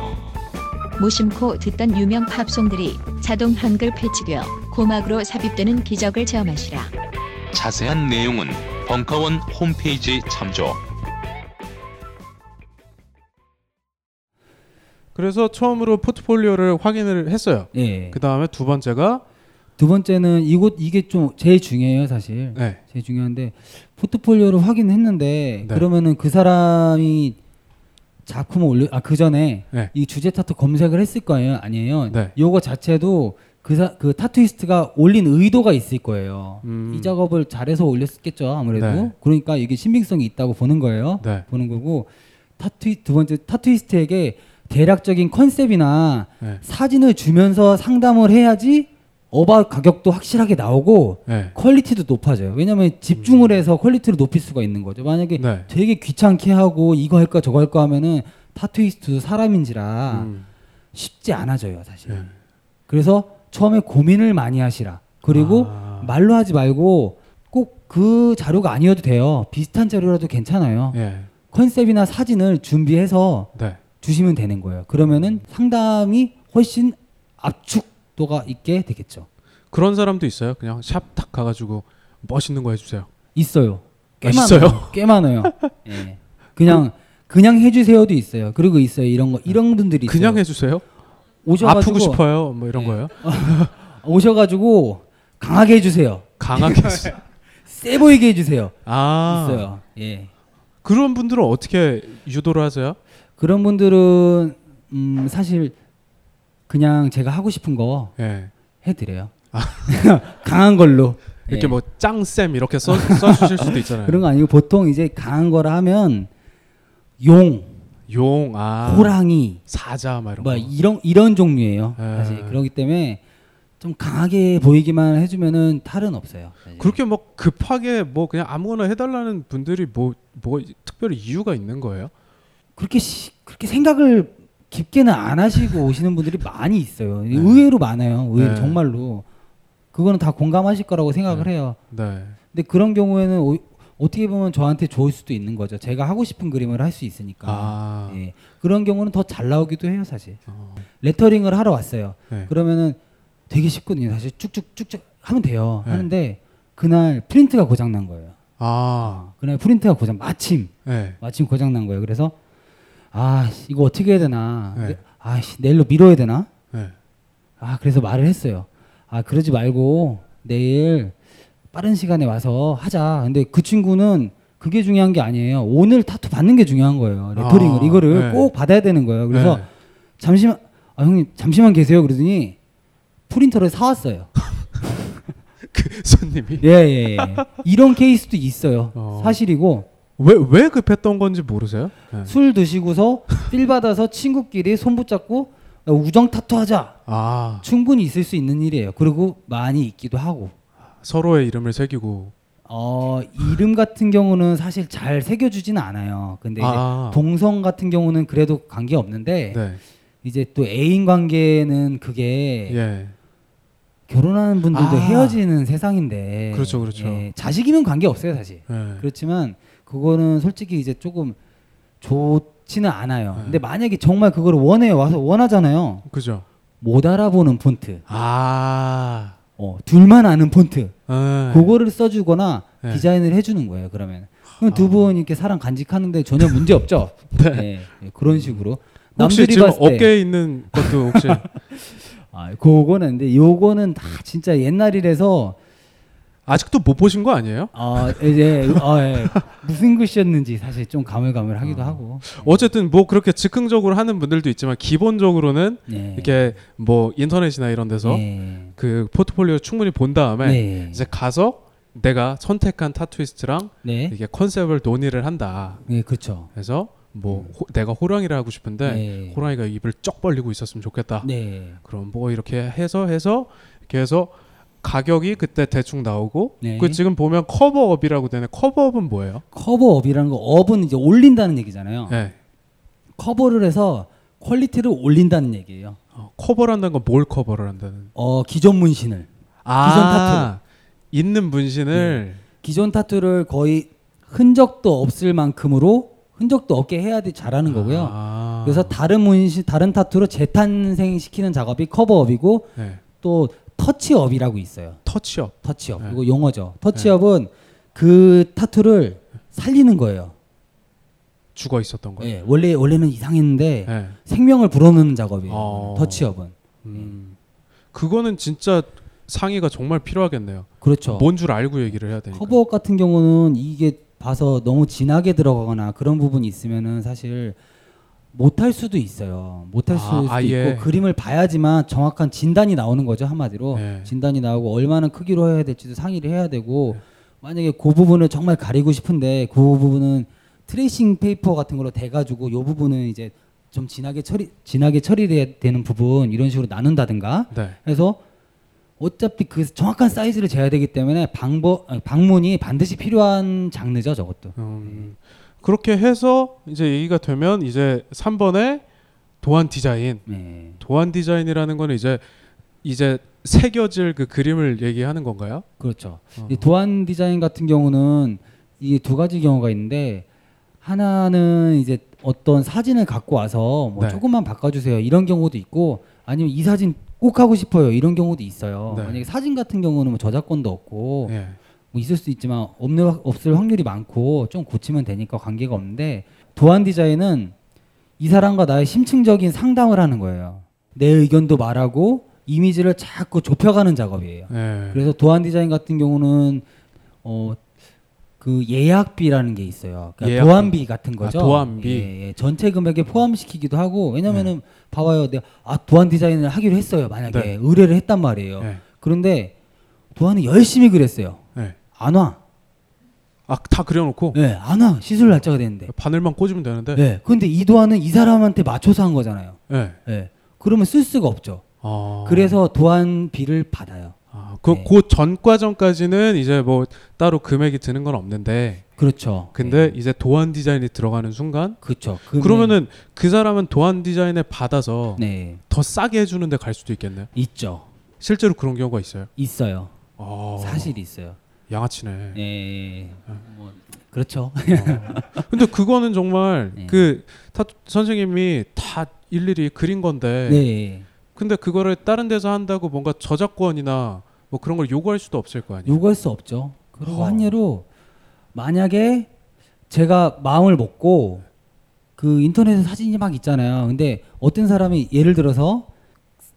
무심코 듣던 유명 팝송들이 자동 한글 패치되어 고막으로 삽입되는 기적을 체험하시라. 자세한 내용은 벙커원 홈페이지 참조. 그래서 처음으로 포트폴리오를 확인을 했어요. 예. 그 다음에 두 번째가 두 번째는 이곳 이게 좀 제일 중요해요, 사실. 네. 제일 중요한데 포트폴리오를 확인했는데 네. 그러면은 그 사람이 작품을 올려 아 그 전에 네. 이 주제 타투 검색을 했을 거예요, 아니에요? 네. 요거 자체도 그, 사, 그 타투이스트가 올린 의도가 있을 거예요. 음. 이 작업을 잘해서 올렸겠죠, 아무래도. 네. 그러니까 이게 신빙성이 있다고 보는 거예요. 네. 보는 거고 타투 두 번째 타투이스트에게 대략적인 컨셉이나 네. 사진을 주면서 상담을 해야지 어바 가격도 확실하게 나오고 네. quality도 높아져요. 왜냐하면 집중을 해서 quality를 높일 수가 있는 거죠. 만약에 네. 되게 귀찮게 하고 이거 할까 저거 할까 하면은 타투이스트도 사람인지라 음. 쉽지 않아져요, 사실. 네. 그래서 처음에 고민을 많이 하시라. 그리고 아. 말로 하지 말고 꼭 그 자료가 아니어도 돼요. 비슷한 자료라도 괜찮아요. 예. 컨셉이나 사진을 준비해서 네. 주시면 되는 거예요. 그러면은 상담이 훨씬 압축 도가 있게 되겠죠. 그런 사람도 있어요. 그냥 샵 탁 가가지고 멋있는 거 해주세요. 있어요. 꽤 아, 많아요. 있어요? 꽤 많아요. 예. 그냥 그냥 해주세요도 있어요. 그리고 있어요 이런 거 이런 분들이 있어요. 그냥 해주세요. 오셔가지고 아프고 싶어요. 뭐 이런 예. 거예요. 오셔가지고 강하게 해주세요. 강하게 [LAUGHS] 해주세요. 세 보이게 해주세요. 아 있어요. 예. 그런 분들은 어떻게 유도를 하세요? 그런 분들은 음, 사실 그냥 제가 하고 싶은 거 예. 해드려요. [LAUGHS] 강한 걸로. 이렇게 예. 뭐 짱쌤 이렇게 써, 써주실 수도 있잖아요. 그런 거 아니고 보통 이제 강한 거라 하면 용, 용, 아, 호랑이, 사자 막 이런 뭐 거. 이런 이런 종류예요. 예. 사실 그렇기 때문에 좀 강하게 보이기만 해주면은 탈은 없어요. 사실. 그렇게 뭐 급하게 뭐 그냥 아무거나 해달라는 분들이 뭐 뭐 특별히 이유가 있는 거예요? 그렇게 시, 그렇게 생각을 깊게는 안 하시고 [LAUGHS] 오시는 분들이 많이 있어요. 네. 의외로 많아요. 의외로 네. 정말로 그거는 다 공감하실 거라고 생각을 해요. 네. 근데 그런 경우에는 오, 어떻게 보면 저한테 좋을 수도 있는 거죠. 제가 하고 싶은 그림을 할 수 있으니까. 아, 예. 그런 경우는 더 잘 나오기도 해요, 사실. 어. 레터링을 하러 왔어요. 네. 그러면은 되게 쉽거든요. 사실 쭉쭉 쭉쭉 하면 돼요. 네. 하는데 그날 프린트가 고장 난 거예요. 아, 그날 프린터가 고장 마침 네. 마침 고장 난 거예요. 그래서 아 씨, 이거 어떻게 해야 되나? 네. 아씨 내일로 미뤄야 되나? 네. 아 그래서 말을 했어요. 아 그러지 말고 내일 빠른 시간에 와서 하자. 근데 그 친구는 그게 중요한 게 아니에요. 오늘 타투 받는 게 중요한 거예요. 레터링을 아, 이거를 네. 꼭 받아야 되는 거예요. 그래서 네. 잠시만 아 형님 잠시만 계세요. 그러더니 프린터를 사왔어요. [LAUGHS] 그 손님이 예예 예, 이런 케이스도 있어요. 어. 사실이고 왜 왜 급했던 건지 모르세요? 네. 술 드시고서 필 받아서 친구끼리 손 붙잡고 우정 타투 하자. 아, 충분히 있을 수 있는 일이에요. 그리고 많이 있기도 하고. 서로의 이름을 새기고. 어, 이름 같은 경우는 사실 잘 새겨주지는 않아요. 근데 아. 동성 같은 경우는 그래도 관계 없는데 네. 이제 또 애인 관계는 그게 예. 결혼하는 분들도 아. 헤어지는 세상인데 그렇죠, 그렇죠. 예, 자식이면 관계 없어요 사실. 예. 그렇지만 그거는 솔직히 이제 조금 좋지는 않아요. 네. 근데 만약에 정말 그걸 원해요 와서 원하잖아요. 그죠. 못 알아보는 폰트, 아. 어, 둘만 아는 폰트, 예. 그거를 써주거나 네. 디자인을 해주는 거예요. 그러면 그럼 두분 이렇게 사람 간직하는데 전혀 문제 없죠. [LAUGHS] 네. 네, 네, 그런 식으로 혹시 남들이 지금 어깨에 있는 것도 혹시 [LAUGHS] 아, 그거는 근데 요거는 다 진짜 옛날이라서 아직도 못 보신 거 아니에요? 아 이제 어, 예. 무슨 글씨였는지 사실 좀 가물가물하기도 아. 하고 어쨌든 뭐 그렇게 즉흥적으로 하는 분들도 있지만 기본적으로는 네. 이렇게 뭐 인터넷이나 이런 데서 네. 그 포트폴리오 충분히 본 다음에 네. 이제 가서 내가 선택한 타투이스트랑 네. 이게 컨셉을 논의를 한다. 네, 그렇죠. 그래서 뭐 호- 내가 호랑이를 하고 싶은데 네. 호랑이가 입을 쩍 벌리고 있었으면 좋겠다. 네. 그럼 뭐 이렇게 해서 해서 이렇게 해서 가격이 그때 대충 나오고 네. 그 지금 보면 cover up이라고 되네. cover up은 뭐예요? cover up이라는 거 up은 이제 올린다는 얘기잖아요. 네. 커버를 해서 quality를 올린다는 얘기예요. 어, 커버를 한다는 건 뭘 커버를 한다는? 어, 기존 문신을 아, 있는 문신을 기존 타투를 거의 흔적도 없을 만큼으로 흔적도 없게 해야 돼 잘하는 거고요. 아. 그래서 다른 문신 다른 타투로 재탄생시키는 작업이 cover up이고 네. 또 터치업이라고 있어요. 터치업. 터치업. 네. 이거 용어죠. 터치업은 그 타투를 살리는 거예요. 죽어 있었던 거예요. 예, 원래 원래는 이상했는데 네. 생명을 불어넣는 작업이에요. 어. 터치업은. 음. 그거는 진짜 상의가 정말 필요하겠네요. 그렇죠. 뭔 줄 알고 얘기를 해야 되니까. 커버업 같은 경우는 이게 봐서 너무 진하게 들어가거나 그런 부분이 있으면은 사실 못할 수도 있어요. 못할 아, 수도 아예. 있고 그림을 봐야지만 정확한 진단이 나오는 거죠 한마디로 네. 진단이 나오고 얼마나 크기로 해야 될지도 상의를 해야 되고 네. 만약에 그 부분을 정말 가리고 싶은데 그 부분은 트레이싱 페이퍼 같은 걸로 대가지고 요 부분은 이제 좀 진하게 처리 진하게 처리돼야 되는 부분 이런 식으로 나눈다든가 네. 해서 어차피 그 정확한 사이즈를 재야 되기 때문에 방법 방문이 반드시 필요한 장르죠 저것도. 음, 그렇게 해서 이제 얘기가 되면 이제 3번에 도안 디자인. 네. 도안 디자인이라는 거는 이제 이제 새겨질 그 그림을 얘기하는 건가요? 그렇죠. 어. 이 도안 디자인 같은 경우는 이게 두 가지 경우가 있는데 하나는 이제 어떤 사진을 갖고 와서 뭐 네. 조금만 바꿔주세요 이런 경우도 있고 아니면 이 사진 꼭 하고 싶어요 이런 경우도 있어요. 네. 만약에 사진 같은 경우는 뭐 저작권도 없고 예. 뭐 있을 수 있지만 없는 확- 없을 확률이 많고 좀 고치면 되니까 관계가 없는데 도안 디자인은 이 사람과 나의 심층적인 상담을 하는 거예요. 내 의견도 말하고 이미지를 자꾸 좁혀가는 작업이에요. 예. 그래서 도안 디자인 같은 경우는 어 그 예약비라는 게 있어요. 그러니까 예약비. 도안비 같은 거죠. 아, 도안비. 예, 예. 전체 금액에 포함시키기도 하고 왜냐면은 봐봐요. 내가 아 도안 디자인을 하기로 했어요. 만약에 네. 의뢰를 했단 말이에요. 예. 그런데 도안이 열심히 그랬어요. 예. 안 와. 아, 다 그려놓고 예, 안 와. 시술 날짜가 됐는데. 바늘만 꽂으면 되는데. 예. 근데 이 도안은 이 사람한테 맞춰서 한 거잖아요. 예. 예. 그러면 쓸 수가 없죠. 아. 그래서 도안비를 받아요. 아, 그, 네. 그 전과정까지는 이제 뭐 따로 금액이 드는 건 없는데. 그렇죠. 근데 이제 도안 디자인이 들어가는 순간. 그렇죠. 그러면은 그 사람은 도안 디자인을 받아서 네. 더 싸게 해주는데 갈 수도 있겠네요. 있죠. 실제로 그런 경우가 있어요. 있어요. 아, 사실 있어요. 양아치네. 예. 뭐 그렇죠. 근데 그거는 정말 네. 그 타투 선생님이 다 일일이 그린 건데. 네. 근데 그거를 다른 데서 한다고 뭔가 저작권이나 뭐 그런 걸 요구할 수도 없을 거 아니에요. 요구할 수 없죠. 그리고 허. 한 예로 만약에 제가 마음을 먹고 그 인터넷에 사진이 막 있잖아요. 근데 어떤 사람이 예를 들어서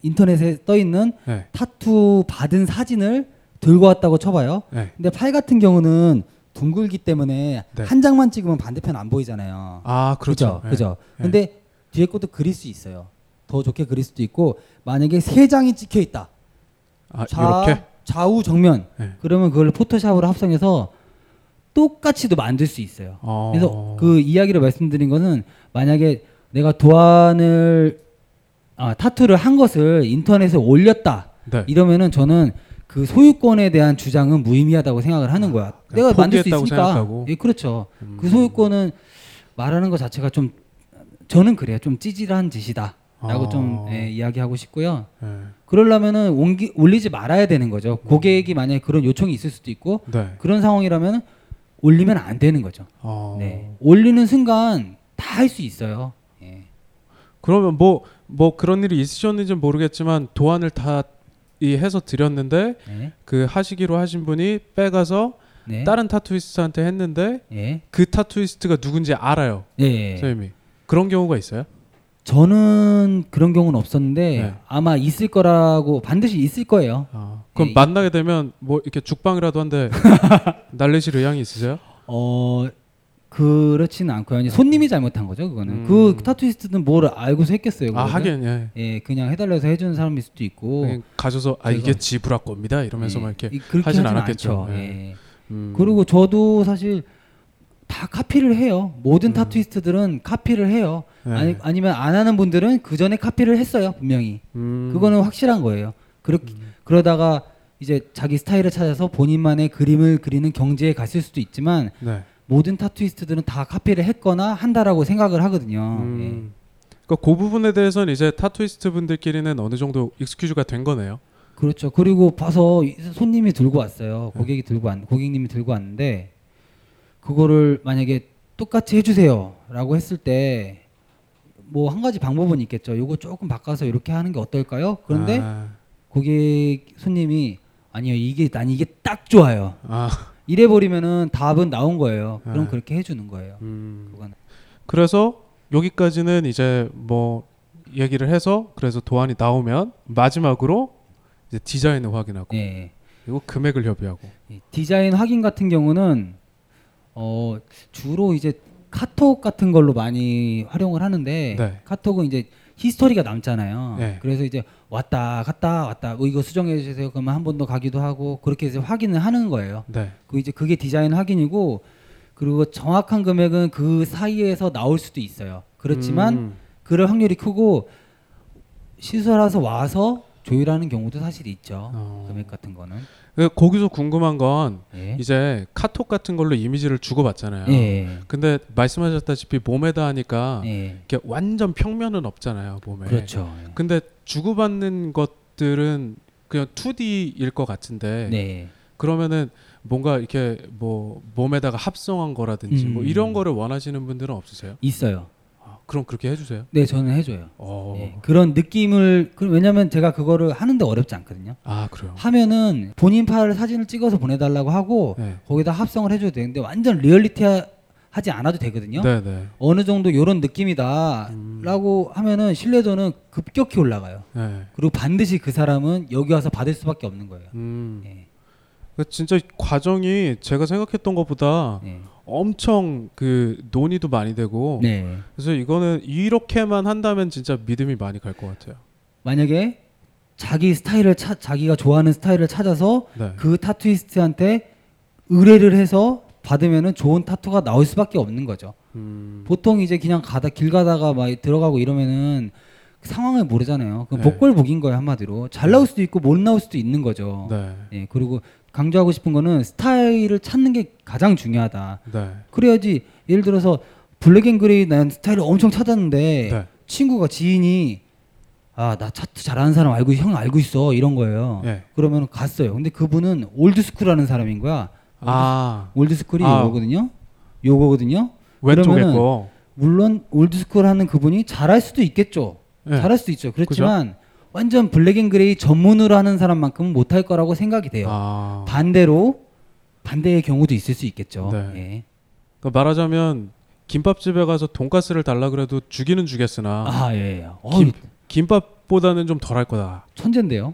인터넷에 떠 있는 네. 타투 받은 사진을 들고 왔다고 쳐봐요. 네. 근데 팔 같은 경우는 둥글기 때문에 네. 한 장만 찍으면 반대편 안 보이잖아요. 아 그렇죠. 그죠? 그죠? 네. 근데 뒤에 것도 그릴 수 있어요. 더 좋게 그릴 수도 있고 만약에 세 장이 찍혀 있다. 아 좌, 이렇게. 좌우 정면. 네. 그러면 그걸 포토샵으로 합성해서 똑같이도 만들 수 있어요. 어. 그래서 그 이야기를 말씀드린 거는 만약에 내가 도안을 아, 타투를 한 것을 인터넷에 올렸다. 네. 이러면은 저는 그 소유권에 대한 주장은 무의미하다고 생각을 하는 거야. 그냥 내가 만들 수 있으니까. 생각하고. 예, 그렇죠. 음. 그 소유권은 말하는 것 자체가 좀 저는 그래요. 좀 찌질한 짓이다 라고 아. 좀 예, 이야기하고 싶고요. 네. 그러려면은 옮기, 올리지 말아야 되는 거죠. 고객이 만약에 그런 요청이 있을 수도 있고 네. 그런 상황이라면 올리면 안 되는 거죠. 어. 네. 올리는 순간 다 할 수 있어요. 예. 그러면 뭐뭐 그런 일이 있으셨는지 는 모르겠지만 도안을 다이 해서 드렸는데 네. 그 하시기로 하신 분이 빼가서 네. 다른 타투이스트한테 했는데 예. 그 타투이스트가 누군지 알아요. 예. 선생님이 그런 경우가 있어요? 저는 그런 경우는 없었는데 네. 아마 있을 거라고 반드시 있을 거예요. 아, 그럼 예. 만나게 되면 뭐 이렇게 죽방이라도 한데 [LAUGHS] 날리실 의향이 있으세요? 어 그렇지는 않고요. 이제 손님이 잘못한 거죠. 그거는 음. 그 타투이스트는 뭘 알고서 했겠어요. 아 그거는? 하긴 예. 예, 그냥 해달라서 해주는 사람일 수도 있고. 가셔서 아 이게 지브라 겁니다 이러면서 예, 막 이렇게 이- 그렇게 하진 하진 않았겠죠. 예. 예. 음. 그리고 저도 사실 다 카피를 해요. 모든 음. 타투이스트들은 카피를 해요. 네. 아니, 아니면 안 하는 분들은 그 전에 카피를 했어요. 분명히. 음. 그거는 확실한 거예요. 그렇게 그러다가 이제 자기 스타일을 찾아서 본인만의 그림을 그리는 경지에 갔을 수도 있지만 네. 모든 타투이스트들은 다 카피를 했거나 한다라고 생각을 하거든요. 예. 음. 그러니까 그 부분에 대해서는 이제 타투이스트 분들끼리는 어느 정도 익스큐즈가 된 거네요. 그렇죠. 그리고 봐서 이- 손님이 들고 왔어요. 네. 고객이 들고 왔, 고객님이 들고 왔는데 그거를 만약에 똑같이 해주세요라고 했을 때 뭐 한 가지 방법은 있겠죠. 요거 조금 바꿔서 이렇게 하는 게 어떨까요? 그런데 아, 고객 손님이 아니요 이게 난 이게 딱 좋아요. 아, 이래 버리면은 답은 나온 거예요. 그럼 아. 그렇게 해주는 거예요. 음. 그건 그래서 여기까지는 이제 뭐 얘기를 해서 그래서 도안이 나오면 마지막으로 이제 디자인을 확인하고 예. 그리고 금액을 협의하고 이 디자인 확인 같은 경우는 어 주로 이제 카톡 같은 걸로 많이 활용을 하는데 네. 카톡은 이제 히스토리가 남잖아요. 네. 그래서 이제 왔다 갔다 왔다 뭐 이거 수정해 주세요. 그러면 한 번 더 가기도 하고 그렇게 해서 확인을 하는 거예요. 네. 그 이제 그게 디자인 확인이고 그리고 정확한 금액은 그 사이에서 나올 수도 있어요. 그렇지만 음. 그럴 확률이 크고 시설와서 와서 조율하는 경우도 사실 있죠. 어. 금액 같은 거는. 그 거기서 궁금한 건 예. 이제 카톡 같은 걸로 이미지를 주고받잖아요. 예. 근데 말씀하셨다시피 몸에다 하니까 예. 이렇게 완전 평면은 없잖아요 몸에. 그렇죠. 근데 주고받는 것들은 그냥 2D일 것 같은데 네. 그러면은 뭔가 이렇게 뭐 몸에다가 합성한 거라든지 뭐 음. 이런 거를 원하시는 분들은 없으세요? 있어요. 아, 그럼 그렇게 해주세요. 네, 저는 해줘요. 어. 예, 그런 느낌을 그- 왜냐면 제가 그거를 하는데 어렵지 않거든요. 아 그래요. 하면은 본인 팔 사진을 찍어서 보내달라고 하고 네. 거기다 합성을 해줘도 되는데 완전 리얼리티 하지 않아도 되거든요. 네네. 어느 정도 이런 느낌이다라고 하면은 신뢰도는 급격히 올라가요. 네. 그리고 반드시 그 사람은 여기 와서 받을 수밖에 없는 거예요. 음. 예. 그 진짜 과정이 제가 생각했던 것보다 네. 엄청 그 논의도 많이 되고 네. 그래서 이거는 이렇게만 한다면 진짜 믿음이 많이 갈 것 같아요. 만약에 자기 스타일을 찾 자기가 좋아하는 스타일을 찾아서 네. 그 타투이스트한테 의뢰를 해서 받으면은 좋은 타투가 나올 수밖에 없는 거죠. 음. 보통 이제 그냥 가다 길 가다가 막 들어가고 이러면은 상황을 모르잖아요. 그 네. 복골복인 거예요 한마디로. 잘 나올 수도 있고 못 나올 수도 있는 거죠. 네. 예, 그리고 강조하고 싶은 거는 스타일을 찾는 게 가장 중요하다. 네. 그래야지 예를 들어서 black and gray 난 스타일을 엄청 찾았는데 네. 친구가 지인이 아 나 차트 잘하는 사람 알고 형 알고 있어 이런 거예요. 네. 그러면 갔어요. 근데 그분은 old school하는 사람인 거야. 아 old school이 아. 요거거든요. 요거거든요. 왼쪽에 거. 물론 old school 하는 그분이 잘할 수도 있겠죠. 네. 잘할 수도 있죠. 그렇지만 완전 black and grey 전문으로 하는 사람만큼은 못할 거라고 생각이 돼요. 아. 반대로 반대의 경우도 있을 수 있겠죠. 네. 예. 그러니까 말하자면 김밥집에 가서 돈가스를 달라 그래도 주기는 주겠으나 아 예. 어, 김, 김밥보다는 좀 덜 할 거다. 천재인데요.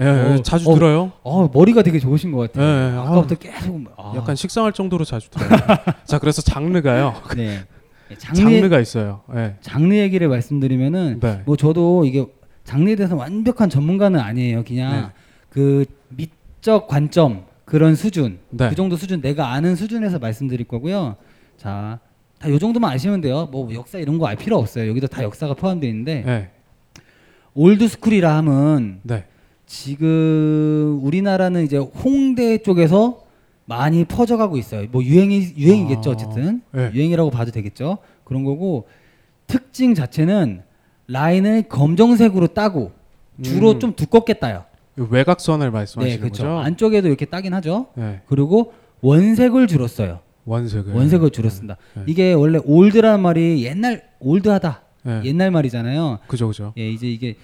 예, 예, 어, 자주 어, 들어요. 어, 머리가 되게 좋으신 것 같아요. 예, 예. 아까부터 아, 계속 아, 약간 식상할 정도로 자주 들어요. [LAUGHS] 자, 그래서 장르가요. 네. [LAUGHS] 장르, 가 있어요. 예. 장르 얘기를 말씀드리면은 네. 뭐 저도 이게 장르에 대해서 완벽한 전문가는 아니에요. 그냥 네. 그 미적 관점 그런 수준 네. 그 정도 수준 내가 아는 수준에서 말씀드릴 거고요. 자, 다 요 정도만 아시면 돼요. 뭐 역사 이런 거 알 필요 없어요. 여기도 다 역사가 포함되어 있는데 네. old school이라 함은 네. 지금 우리나라는 이제 홍대 쪽에서 많이 퍼져가고 있어요. 뭐 유행이 유행이겠죠, 아, 어쨌든 네. 유행이라고 봐도 되겠죠. 그런 거고 특징 자체는 라인을 검정색으로 따고 주로 음. 좀 두껍게 따요. 외곽선을 네, 말씀하시는 그렇죠. 거죠? 안쪽에도 이렇게 따긴 하죠. 네. 그리고 원색을 주로 써요. 원색을. 원색을 주로 쓴다. 네. 이게 원래 old라는 말이 옛날 old하다. 네. 옛날 말이잖아요. 그죠, 그죠. 예, 이제 이게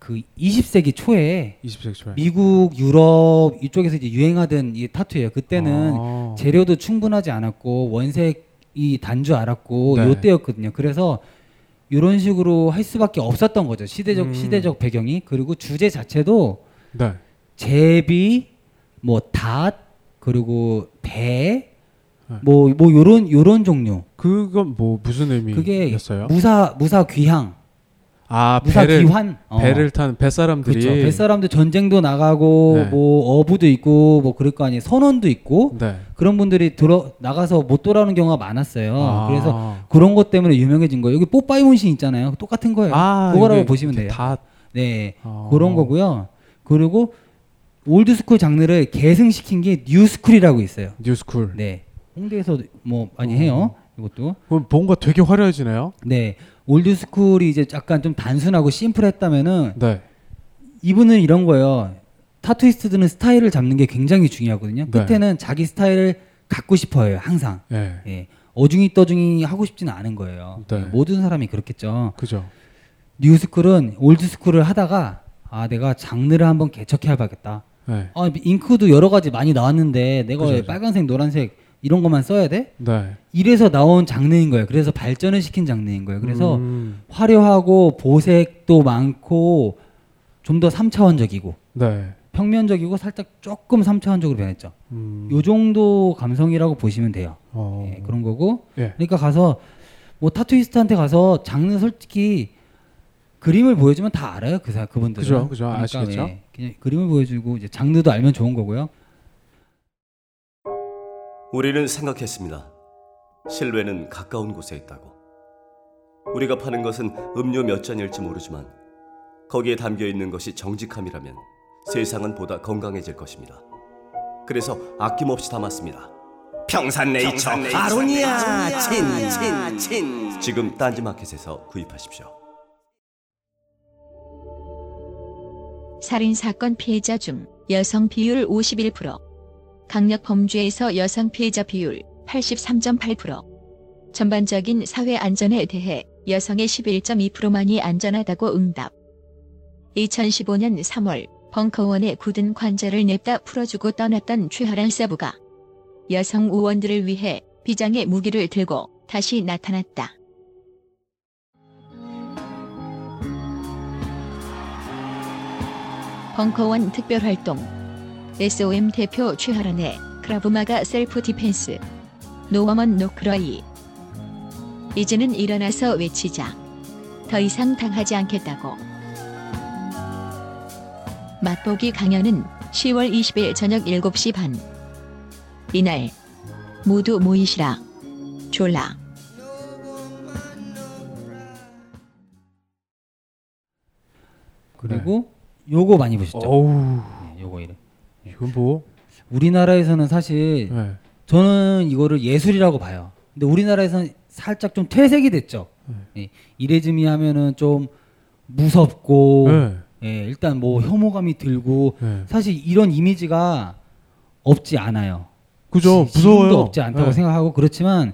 그 20세기 초에 20세기 초에. 미국, 유럽 이쪽에서 이제 유행하던 이 타투예요. 그때는 아. 재료도 충분하지 않았고 원색이 단 줄 알았고 네. 요때였거든요. 그래서 이런 식으로 할 수밖에 없었던 거죠. 시대적 음. 시대적 배경이 그리고 주제 자체도 네. 제비, 뭐 닷, 그리고 배, 네. 뭐뭐 요런 요런 종류. 그건 뭐 무슨 그게 의미였어요? 무사 무사 귀향, 아, 무사 배를 귀환. 어. 배를 탄 뱃사람들이 그렇죠. 뱃사람들 전쟁도 나가고 네. 뭐 어부도 있고 뭐 그럴 거 아니에요. 선원도 있고 네. 그런 분들이 들어 나가서 못 돌아오는 경우가 많았어요. 아. 그래서 그런 것 때문에 유명해진 거예요. 여기 뽀빠이 문신 있잖아요. 똑같은 거예요. 아, 그거라고 보시면 돼요. 다 네. 아. 그런 거고요. 그리고 old school 장르를 계승시킨 게 new school이라고 있어요. new school. 네. 홍대에서 뭐 많이 어. 해요. 이것도. 그럼 뭔가 되게 화려해지네요. 네. old school이 이제 약간 좀 단순하고 심플했다면은 네. 이분은 이런 거예요. 타투이스트들은 스타일을 잡는 게 굉장히 중요하거든요. 네. 끝에는 자기 스타일을 갖고 싶어요. 항상. 네. 예. 어중이 떠중이 하고 싶지는 않은 거예요. 네. 모든 사람이 그렇겠죠. 그죠. new school은 old school을 하다가 아 내가 장르를 한번 개척해봐야겠다. 네. 아 잉크도 여러 가지 많이 나왔는데 내가 그죠. 빨간색, 노란색 이런 것만 써야 돼? 네. 이래서 나온 장르인 거예요. 그래서 발전을 시킨 장르인 거예요. 그래서 음. 화려하고 보색도 많고 좀 더 3차원적이고 네. 평면적이고 살짝 조금 3차원적으로 변했죠. 음. 요 정도 감성이라고 보시면 돼요. 어. 예, 그런 거고. 예. 그러니까 가서 뭐 타투이스트한테 가서 장르 솔직히 그림을 보여주면 다 알아요. 그 사, 그분들은. 그죠, 그죠. 아시겠죠? 예, 그냥 그림을 보여주고 이제 장르도 알면 좋은 거고요. 우리는 생각했습니다. 실외는 가까운 곳에 있다고. 우리가 파는 것은 음료 몇 잔일지 모르지만 거기에 담겨 있는 것이 정직함이라면 세상은 보다 건강해질 것입니다. 그래서 아낌없이 담았습니다. 평산네이처 아로니아 친친친 지금 딴지마켓에서 구입하십시오. 살인 사건 피해자 중 여성 비율 51%, 강력 범죄에서 여성 피해자 비율 83.8%. 전반적인 사회 안전에 대해 여성의 11.2%만이 안전하다고 응답. 2015년 3월 벙커원에 굳은 관절을 냅다 풀어주고 떠났던 최하란 서부가 여성 의원들을 위해 비장의 무기를 들고 다시 나타났다. 벙커원 특별활동 SOM 대표 최하란의 크라브마가 self defense no woman no cry. 이제는 일어나서 외치자. 더 이상 당하지 않겠다고. 맛보기 강연은 10월 20일 저녁 7시 반. 이날 모두 모이시라. 졸라. 그리고 요거 많이 보셨죠? 어우. 네, 요거 이래. 이건 뭐? 우리나라에서는 사실 네. 저는 이거를 예술이라고 봐요. 근데 우리나라에서는 살짝 좀 퇴색이 됐죠. 예, 이레즈미 하면은 좀 무섭고 네. 예, 일단 뭐 혐오감이 들고 네. 사실 이런 이미지가 없지 않아요. 그죠. 지- 무서워요. 없지 않다고 네. 생각하고 그렇지만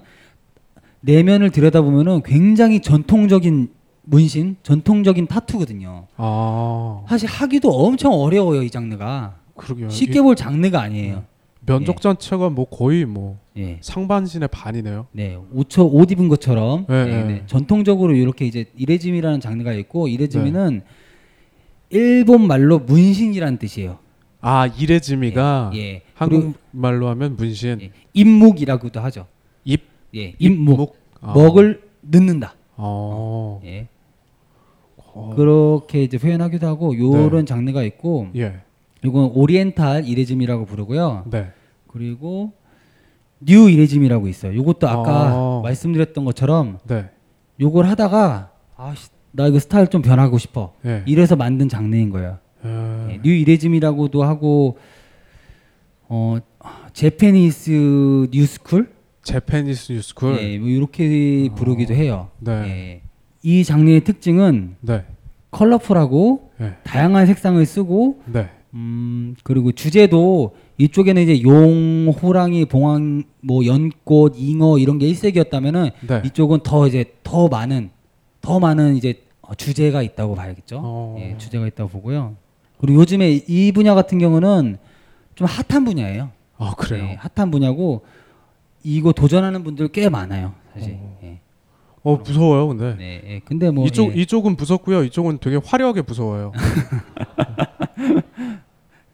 내면을 들여다보면은 굉장히 전통적인 문신, 전통적인 타투거든요. 아. 사실 하기도 엄청 어려워요 이 장르가. 그러게요. 쉽게 볼 장르가 아니에요. 면적 자체가 뭐 거의 뭐 예. 상반신의 반이네요. 네, 옷처 옷 입은 것처럼 네, 네, 네. 네. 전통적으로 이렇게 이제 이레즈미라는 장르가 있고 이레즈미는 일본 말로 문신이라는 뜻이에요. 아 이레즈미가 예, 예. 한국 말로 하면 문신. 입묵이라고도 하죠. 입? 예, 입묵. 아. 먹을 넣는다. 어. 예. 그렇게 이제 표현하기도 하고 요런 장르가 있고 예. 이건 오리엔탈 이레즘이라고 부르고요. 네. 그리고 new 入れ墨라고 있어요. 요것도 아까 아. 말씀드렸던 것처럼 네. 요걸 하다가 아씨 나 이거 스타일 좀 변하고 싶어. 예. 이래서 만든 장르인 거예요. 예. 예, new 入れ墨라고도 하고 어 Japanese new school Japanese new school. 예, 뭐 이렇게 부르기도 해요. 네. 예. 이 장르의 특징은 네. 컬러풀하고 예. 다양한 색상을 쓰고 네. 음 그리고 주제도 이쪽에는 이제 용, 호랑이, 봉황, 뭐 연꽃, 잉어 이런 게 일색이었다면은 네. 이쪽은 더 이제 더 많은 더 많은 이제 어, 주제가 있다고 봐야겠죠. 어. 예, 주제가 있다고 보고요. 그리고 요즘에 이 분야 같은 경우는 좀 핫한 분야예요. 아 그래요. 예, 핫한 분야고 이거 도전하는 분들 꽤 많아요, 사실. 예. 어 무서워요, 근데. 네, 예. 근데 뭐 이쪽 예. 이쪽은 무섭고요. 이쪽은 되게 화려하게 무서워요. [LAUGHS]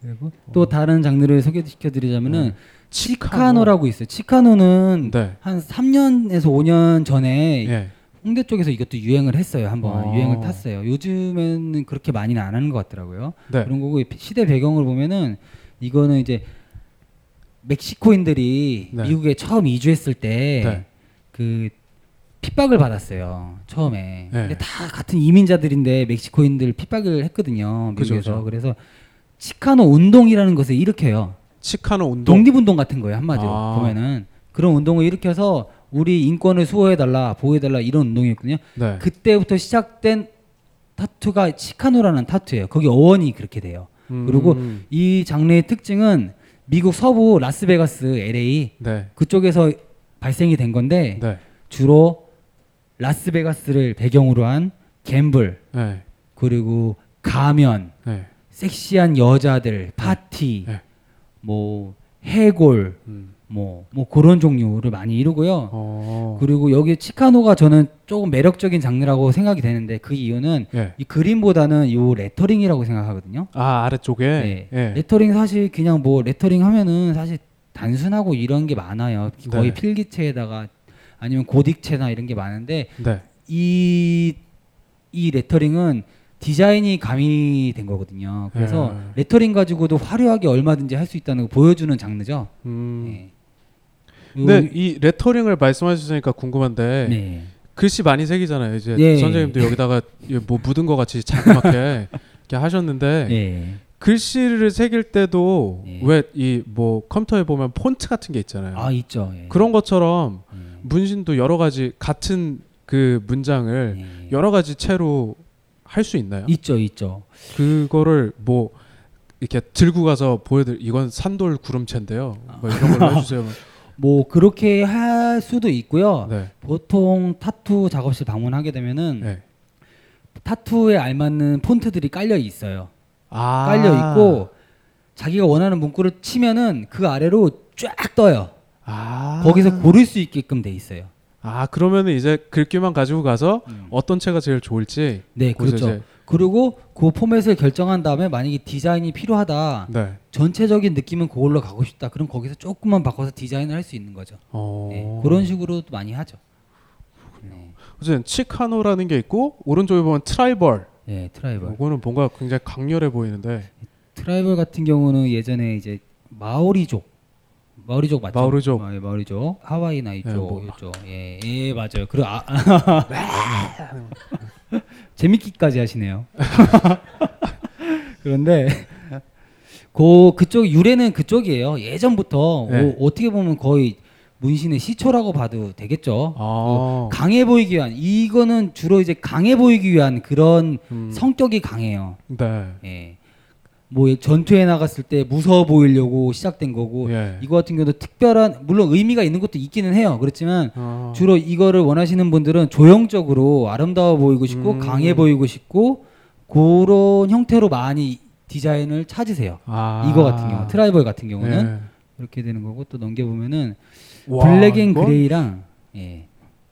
그리고 또 다른 장르를 소개시켜 드리자면은 네. 치카노 라고 있어요. 치카노는 네. 한 3년에서 5년 전에 예. 홍대 쪽에서 이것도 유행을 했어요. 한번 어. 유행을 탔어요. 요즘에는 그렇게 많이는 안 하는 것 같더라고요. 네. 그런 거고 시대 배경을 보면은 이거는 이제 멕시코인들이 네. 미국에 처음 이주했을 네. 때그 핍박을 받았어요. 처음에. 네. 근데 다 같은 이민자들인데 멕시코인들 핍박을 했거든요. 미국에서. 그죠. 그래서 치카노 운동이라는 것을 일으켜요. 치카노 운동. 독립운동 같은 거예요 한마디로 아. 보면은 그런 운동을 일으켜서 우리 인권을 수호해달라 보호해달라 이런 운동이었거든요. 네. 그때부터 시작된 타투가 Chicano라는 타투예요. 거기 어원이 그렇게 돼요. 음. 그리고 이 장르의 특징은 미국 서부 라스베가스 LA 네. 그쪽에서 발생이 된 건데 네. 주로 라스베가스를 배경으로 한 gamble 네. 그리고 가면 네. 섹시한 여자들 파티 네. 뭐 해골 음. 뭐, 뭐 그런 종류를 많이 이루고요. 어. 그리고 여기 Chicano가 저는 조금 매력적인 장르라고 생각이 되는데 그 이유는 예. 이 그림보다는 요 레터링이라고 생각하거든요. 아 아래쪽에. 네. 예. 레터링 사실 그냥 뭐 레터링 하면은 사실 단순하고 이런 게 많아요. 거의 네. 필기체에다가 아니면 고딕체나 이런 게 많은데 네. 이, 이 레터링은 디자인이 가미된 거거든요. 그래서 예. 레터링 가지고도 화려하게 얼마든지 할 수 있다는 걸 보여주는 장르죠. 음. 네. 근데 이 레터링을 말씀하셨으니까 궁금한데 네. 글씨 많이 새기잖아요. 이제 예. 선생님도 여기다가 이 뭐 묻은 거 같이 자그맣게 [LAUGHS] 이렇게 하셨는데 네. 글씨를 새길 때도 예. 왜 이 뭐 컴퓨터에 보면 폰트 같은 게 있잖아요. 아 있죠. 예. 그런 것처럼 음. 문신도 여러 가지 같은 그 문장을 예. 여러 가지 채로 할 수 있나요? 있죠, 있죠. 그거를 뭐 이렇게 들고 가서 보여드릴 이건 산돌 구름체인데요. 뭐 이런 걸로 [LAUGHS] 해주세요. 뭐 그렇게 할 수도 있고요. 네. 보통 타투 작업실 방문하게 되면은 네. 타투에 알맞는 폰트들이 깔려 있어요. 아. 깔려 있고 자기가 원하는 문구를 치면은 그 아래로 쫙 떠요. 아. 거기서 고를 수 있게끔 돼 있어요. 아 그러면은 이제 글귀만 가지고 가서 음. 어떤 체가 제일 좋을지. 네, 그렇죠. 그리고 그 포맷을 결정한 다음에 만약에 디자인이 필요하다. 네. 전체적인 느낌은 그걸로 가고 싶다. 그럼 거기서 조금만 바꿔서 디자인을 할 수 있는 거죠. 어. 네, 그런 식으로도 많이 하죠. 네, 어쨌든 Chicano라는 게 있고 오른쪽에 보면 tribal. 네, tribal. 이거는 뭔가 굉장히 강렬해 보이는데. 트라이벌 같은 경우는 예전에 이제 마오리족 마오리족 맞죠? 마오리족. 아, 예, 마오리족 하와이나 이쪽 예, 뭐. 이쪽 예, 예 맞아요. 그리고 아, [LAUGHS] 재밌기까지 하시네요. [LAUGHS] 그런데 그 그쪽 유래는 그쪽이에요. 예전부터 네. 오- 어떻게 보면 거의 문신의 시초라고 봐도 되겠죠. 아. 그 강해 보이기 위한 이거는 주로 이제 강해 보이기 위한 그런 음. 성격이 강해요. 네. 예. 뭐 전투에 나갔을 때 무서워 보이려고 시작된 거고 예. 이거 같은 경우도 특별한 물론 의미가 있는 것도 있기는 해요. 그렇지만 아. 주로 이거를 원하시는 분들은 조형적으로 아름다워 보이고 싶고 음. 강해 보이고 싶고 그런 형태로 많이 디자인을 찾으세요. 아. 이거 같은 경우 tribal 같은 경우는 예. 그렇게 되는 거고 또 넘겨 보면은 와, black and grey랑 예.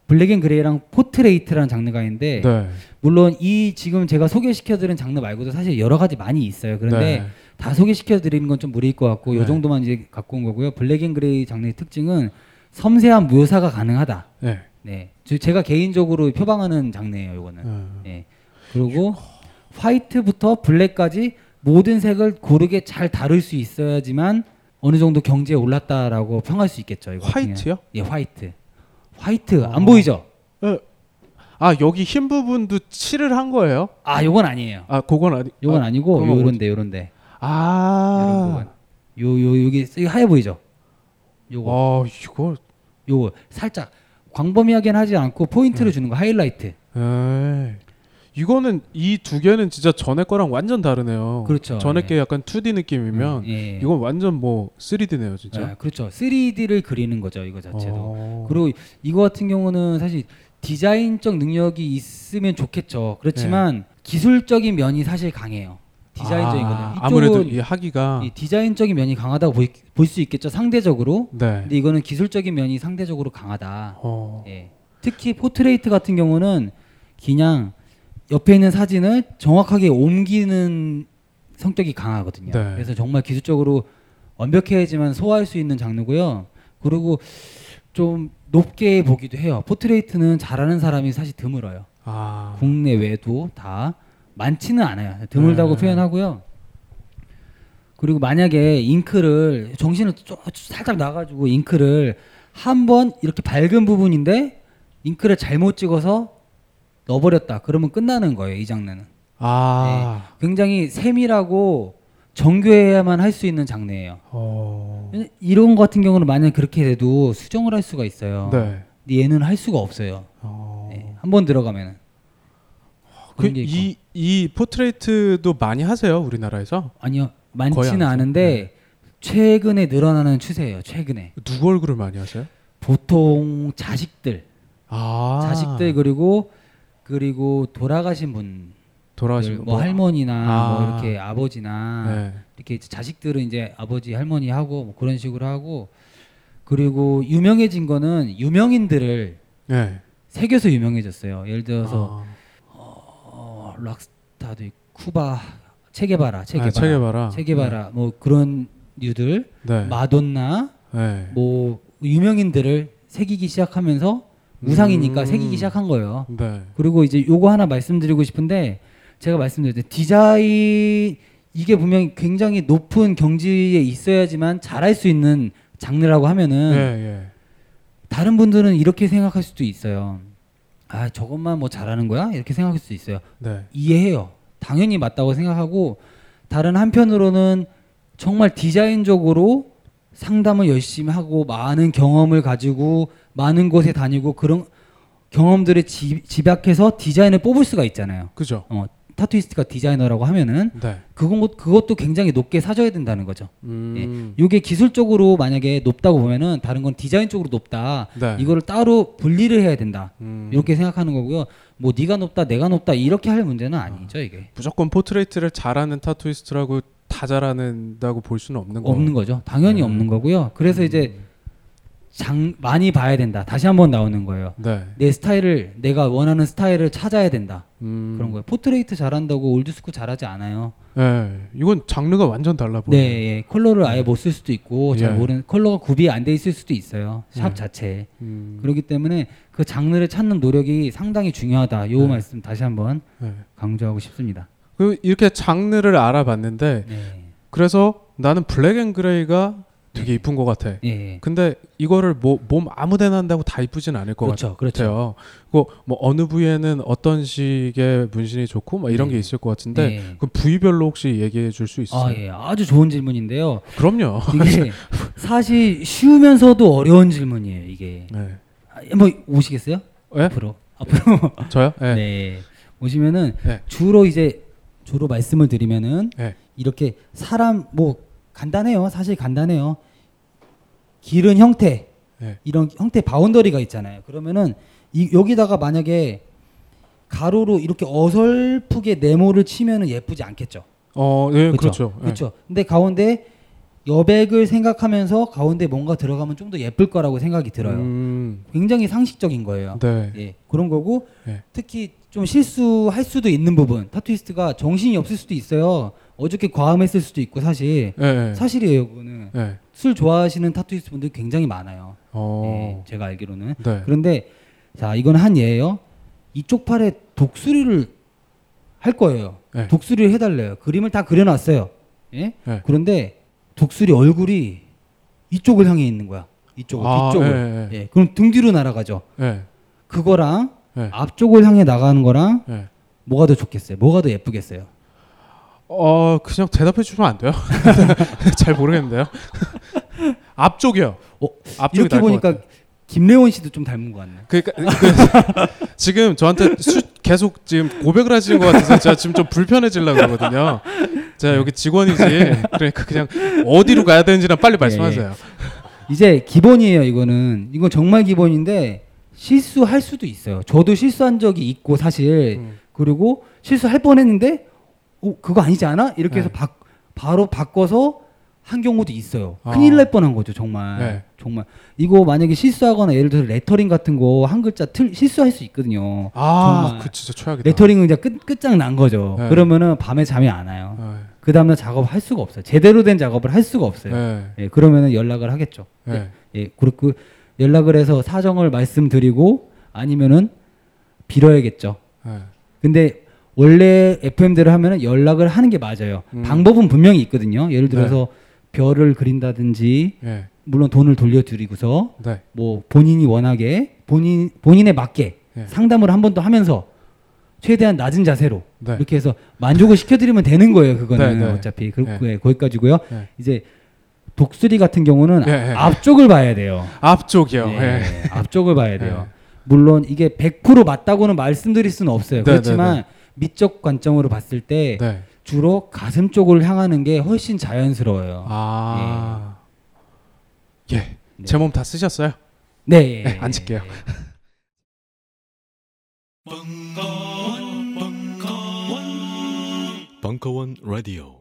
black and grey랑 portrait라는 장르가 있는데 네. 물론 이 지금 제가 소개시켜 드린 장르 말고도 사실 여러 가지 많이 있어요. 그런데 네. 다 소개시켜 드리는 건 좀 무리일 것 같고 네. 요 정도만 이제 갖고 온 거고요. black and grey 장르의 특징은 섬세한 묘사가 가능하다. 네. 네. 저- 제가 개인적으로 표방하는 장르예요, 요거는. 음. 네. 그리고 화이트부터 블랙까지 모든 색을 고르게 잘 다룰 수 있어야지만 어느 정도 경지에 올랐다라고 평할 수 있겠죠. 이거 같은 화이트요? 경우는. 예, 화이트. 화이트 안 어. 보이죠? 아 여기 흰 부분도 칠을 한 거예요? 아, 요건 아니에요. 아 그건 아니. 요건 아, 아, 니고 요런데 요런데. 아. 요요 여기 하얘 보이죠? 요거. 아 이거 요거 살짝 광범위하게는 하지 않고 포인트를 주는 거 하이라이트. 에이. 이거는 이 두 개는 진짜 전에 거랑 완전 다르네요. 그렇죠. 전에 예. 게 약간 2D 느낌이면 음, 예. 이건 완전 뭐 3D네요, 진짜. 네, 그렇죠. 3D를 그리는 거죠, 이거 자체도. 어. 그리고 이거 같은 경우는 사실 디자인적 능력이 있으면 좋겠죠. 그렇지만 기술적인 면이 사실 강해요. 디자인적인 아, 거는. 아무래도 이쪽은 이 하기가 이 디자인적인 면이 강하다고 볼 수 있겠죠, 상대적으로. 네. 근데 이거는 기술적인 면이 상대적으로 강하다. 어. 예. 특히 포트레이트 같은 경우는 그냥 옆에 있는 사진을 정확하게 옮기는 성격이 강하거든요. 네. 그래서 정말 기술적으로 완벽해야지만 소화할 수 있는 장르고요. 그리고 좀 높게 보기도 해요. portrait는 잘하는 사람이 사실 드물어요. 아. 국내외도 다 많지는 않아요. 드물다고 네. 표현하고요. 그리고 만약에 잉크를 정신을 좀 살짝 나가지고 잉크를 한 번 이렇게 밝은 부분인데 잉크를 잘못 찍어서 넣어버렸다. 그러면 끝나는 거예요. 이 장르는. 아. 굉장히 세밀하고 정교해야만 할 수 있는 장르예요. 어. 이런 거 같은 경우는 만약 그렇게 돼도 수정을 할 수가 있어요. 네. 근데 얘는 할 수가 없어요. 네. 한번 들어가면은. 그런 게 있고. 그이 이 포트레이트도 많이 하세요, 우리나라에서? 아니요. 많지는. 않은데 최근에 늘어나는 추세예요. 최근에. 누구 얼굴을 많이 하세요? 보통 자식들, 아. 자식들 그리고 그리고 돌아가신 분, 돌아가신 뭐, 분, 뭐- 할머니나 아. 뭐 이렇게 아버지나 네. 이렇게 자식들은 이제 아버지 할머니 하고 뭐 그런 식으로 하고 그리고 유명해진 거는 유명인들을 네. 새겨서 유명해졌어요. 예를 들어서 아. 어, 락스타도 있고 쿠바 체게바라, 체게바라, 아, 체게바라. 체게바라 뭐 그런 류들 네. 마돈나 네. 뭐 유명인들을 새기기 시작하면서 우상이니까 음. 새기기 시작한 거예요. 네. 그리고 이제 요거 하나 말씀드리고 싶은데 제가 말씀드렸죠 디자인 이게 분명히 굉장히 높은 경지에 있어야지만 잘할 수 있는 장르라고 하면은 예, 예. 다른 분들은 이렇게 생각할 수도 있어요. 아 저것만 뭐 잘하는 거야 이렇게 생각할 수도 있어요. 네. 이해해요. 당연히 맞다고 생각하고 다른 한편으로는 정말 디자인적으로 상담을 열심히 하고 많은 경험을 가지고 많은 곳에 다니고 그런 경험들을 지, 집약해서 디자인을 뽑을 수가 있잖아요. 그죠. 어, 타투이스트가 디자이너라고 하면은 네. 그건 그것도 굉장히 높게 사줘야 된다는 거죠. 음. 예. 이게 기술적으로 만약에 높다고 보면은 다른 건 디자인적으로 높다. 네. 이거를 따로 분리를 해야 된다. 음. 이렇게 생각하는 거고요. 뭐 네가 높다, 내가 높다 이렇게 할 문제는 아니죠 이게. 무조건 portrait를 잘하는 타투이스트라고 다 잘하는다고 볼 수는 없는 거. 없는 거죠. 당연히 네. 없는 거고요. 그래서 이제 장 많이 봐야 된다. 다시 한번 나오는 거예요. 네. 내 스타일을 내가 원하는 스타일을 찾아야 된다. 음. 그런 거예요. portrait 잘한다고 old school 잘하지 않아요. 예. 이건 장르가 완전 달라 네, 보여요. 예. 컬러를 아예 못 쓸 수도 있고 잘 예. 모르는 컬러가 구비 안 돼 있을 수도 있어요. 샵 네. 자체에. 음. 그렇기 때문에 그 장르를 찾는 노력이 상당히 중요하다. 요 네. 말씀 다시 한번 네. 강조하고 싶습니다. 그 이렇게 장르를 알아봤는데 네. 그래서 나는 black and grey가 되게 이쁜 것 같아. 예. 근데 이거를 뭐 몸 아무데나 한다고 다 이쁘진 않을 것 그렇죠, 같아요. 그뭐 어느 부위에는 어떤 식의 문신이 좋고 뭐 이런 네. 게 있을 것 같은데 네. 그 부위별로 혹시 얘기해 줄 수 있어요? 아, 예. 아주 좋은 질문인데요. 그럼요. 이게 [LAUGHS] 사실 쉬우면서도 어려운 질문이에요, 이게. 네. 아, 한번 오시겠어요? 예? 앞으로. 앞으로. [LAUGHS] 저요? 예. 네. 오시면은 네. 주로 이제 주로 말씀을 드리면은 네. 이렇게 사람 뭐 간단해요. 사실 간단해요. 기른 형태 네. 이런 형태 바운더리가 있잖아요. 그러면은 이 여기다가 만약에 가로로 이렇게 어설프게 네모를 치면은 예쁘지 않겠죠. 어, 예, 그쵸? 그렇죠. 예. 그렇죠. 근데 가운데 여백을 생각하면서 가운데 뭔가 들어가면 좀 더 예쁠 거라고 생각이 들어요. 음, 굉장히 상식적인 거예요. 네. 예, 그런 거고 네. 특히 좀 실수할 수도 있는 부분 타투이스트가 정신이 없을 수도 있어요. 어저께 과음했을 수도 있고 사실 예, 예. 사실이에요. 그거는 예. 술 좋아하시는 타투이스트 분들 굉장히 많아요. 어. 예, 제가 알기로는 네. 그런데 자 이건 한 예예요. 이쪽 팔에 독수리를 할 거예요. 네. 독수리를 해달래요. 그림을 다 그려놨어요. 예? 네. 그런데 독수리 얼굴이 이쪽을 향해 있는 거야. 이쪽을 아, 뒤쪽을. 예, 그럼 등 뒤로 날아가죠. 예. 그거랑 예. 앞쪽을 향해 나가는 거랑 예. 뭐가 더 좋겠어요? 뭐가 더 예쁘겠어요? 어 그냥 대답해 주시면 안 돼요? [LAUGHS] 잘 모르겠는데요. [LAUGHS] 앞쪽이요. 어, 앞쪽이 이렇게 보니까. 김래원 씨도 좀 닮은 것 같네. 그러니까 그, [LAUGHS] 지금 저한테 수, 계속 지금 고백을 하시는 것 같아서 제가 지금 좀 불편해지려고 그러거든요. 제가 여기 직원이지. 그러니까 그냥 어디로 가야 되는지는 빨리 말씀하세요. 이제 기본이에요. 이거는 이건 정말 기본인데 실수할 수도 있어요. 저도 실수한 적이 있고 사실 음. 그리고 실수할 뻔했는데 어 그거 아니지 않아? 이렇게 해서 네. 바, 바로 바꿔서 한 경우도 있어요. 아. 큰일 날 뻔한 거죠, 정말. 네. 정말 이거 만약에 실수하거나 예를 들어서 레터링 같은 거 한 글자 틀 실수할 수 있거든요. 아. 그 진짜 최악이다. 레터링은 이제 끝 끝장 난 거죠. 네. 그러면은 밤에 잠이 안 와요. 네. 그 다음날 작업 할 수가 없어요. 제대로 된 작업을 할 수가 없어요. 네. 예, 그러면은 연락을 하겠죠. 네. 예, 그렇고 연락을 해서 사정을 말씀드리고 아니면은 빌어야겠죠. 네. 근데 원래 FM대로 하면은 연락을 하는 게 맞아요. 음. 방법은 분명히 있거든요. 예를 들어서 별을 그린다든지 네. 물론 돈을 돌려드리고서 네. 뭐 본인이 원하게 본인 본인에 맞게 네. 상담을 한 번 더 하면서 최대한 낮은 자세로 네. 이렇게 해서 만족을 시켜드리면 되는 거예요. 그거는 네, 네. 어차피 그 네. 네. 거기까지고요. 네. 이제 독수리 같은 경우는 네, 네. 앞쪽을 봐야 돼요. 앞쪽이요. 네, 예. 앞쪽을 봐야 돼요. 네. 물론 이게 100% 맞다고는 말씀드릴 수는 없어요. 네, 그렇지만 네, 미적 관점으로 봤을 때 네. 주로 가슴 쪽을 향하는 게 훨씬 자연스러워요. 아. 예. 네. 제몸 다 쓰셨어요? 네. 네, 앉을게요. 벙커원 라디오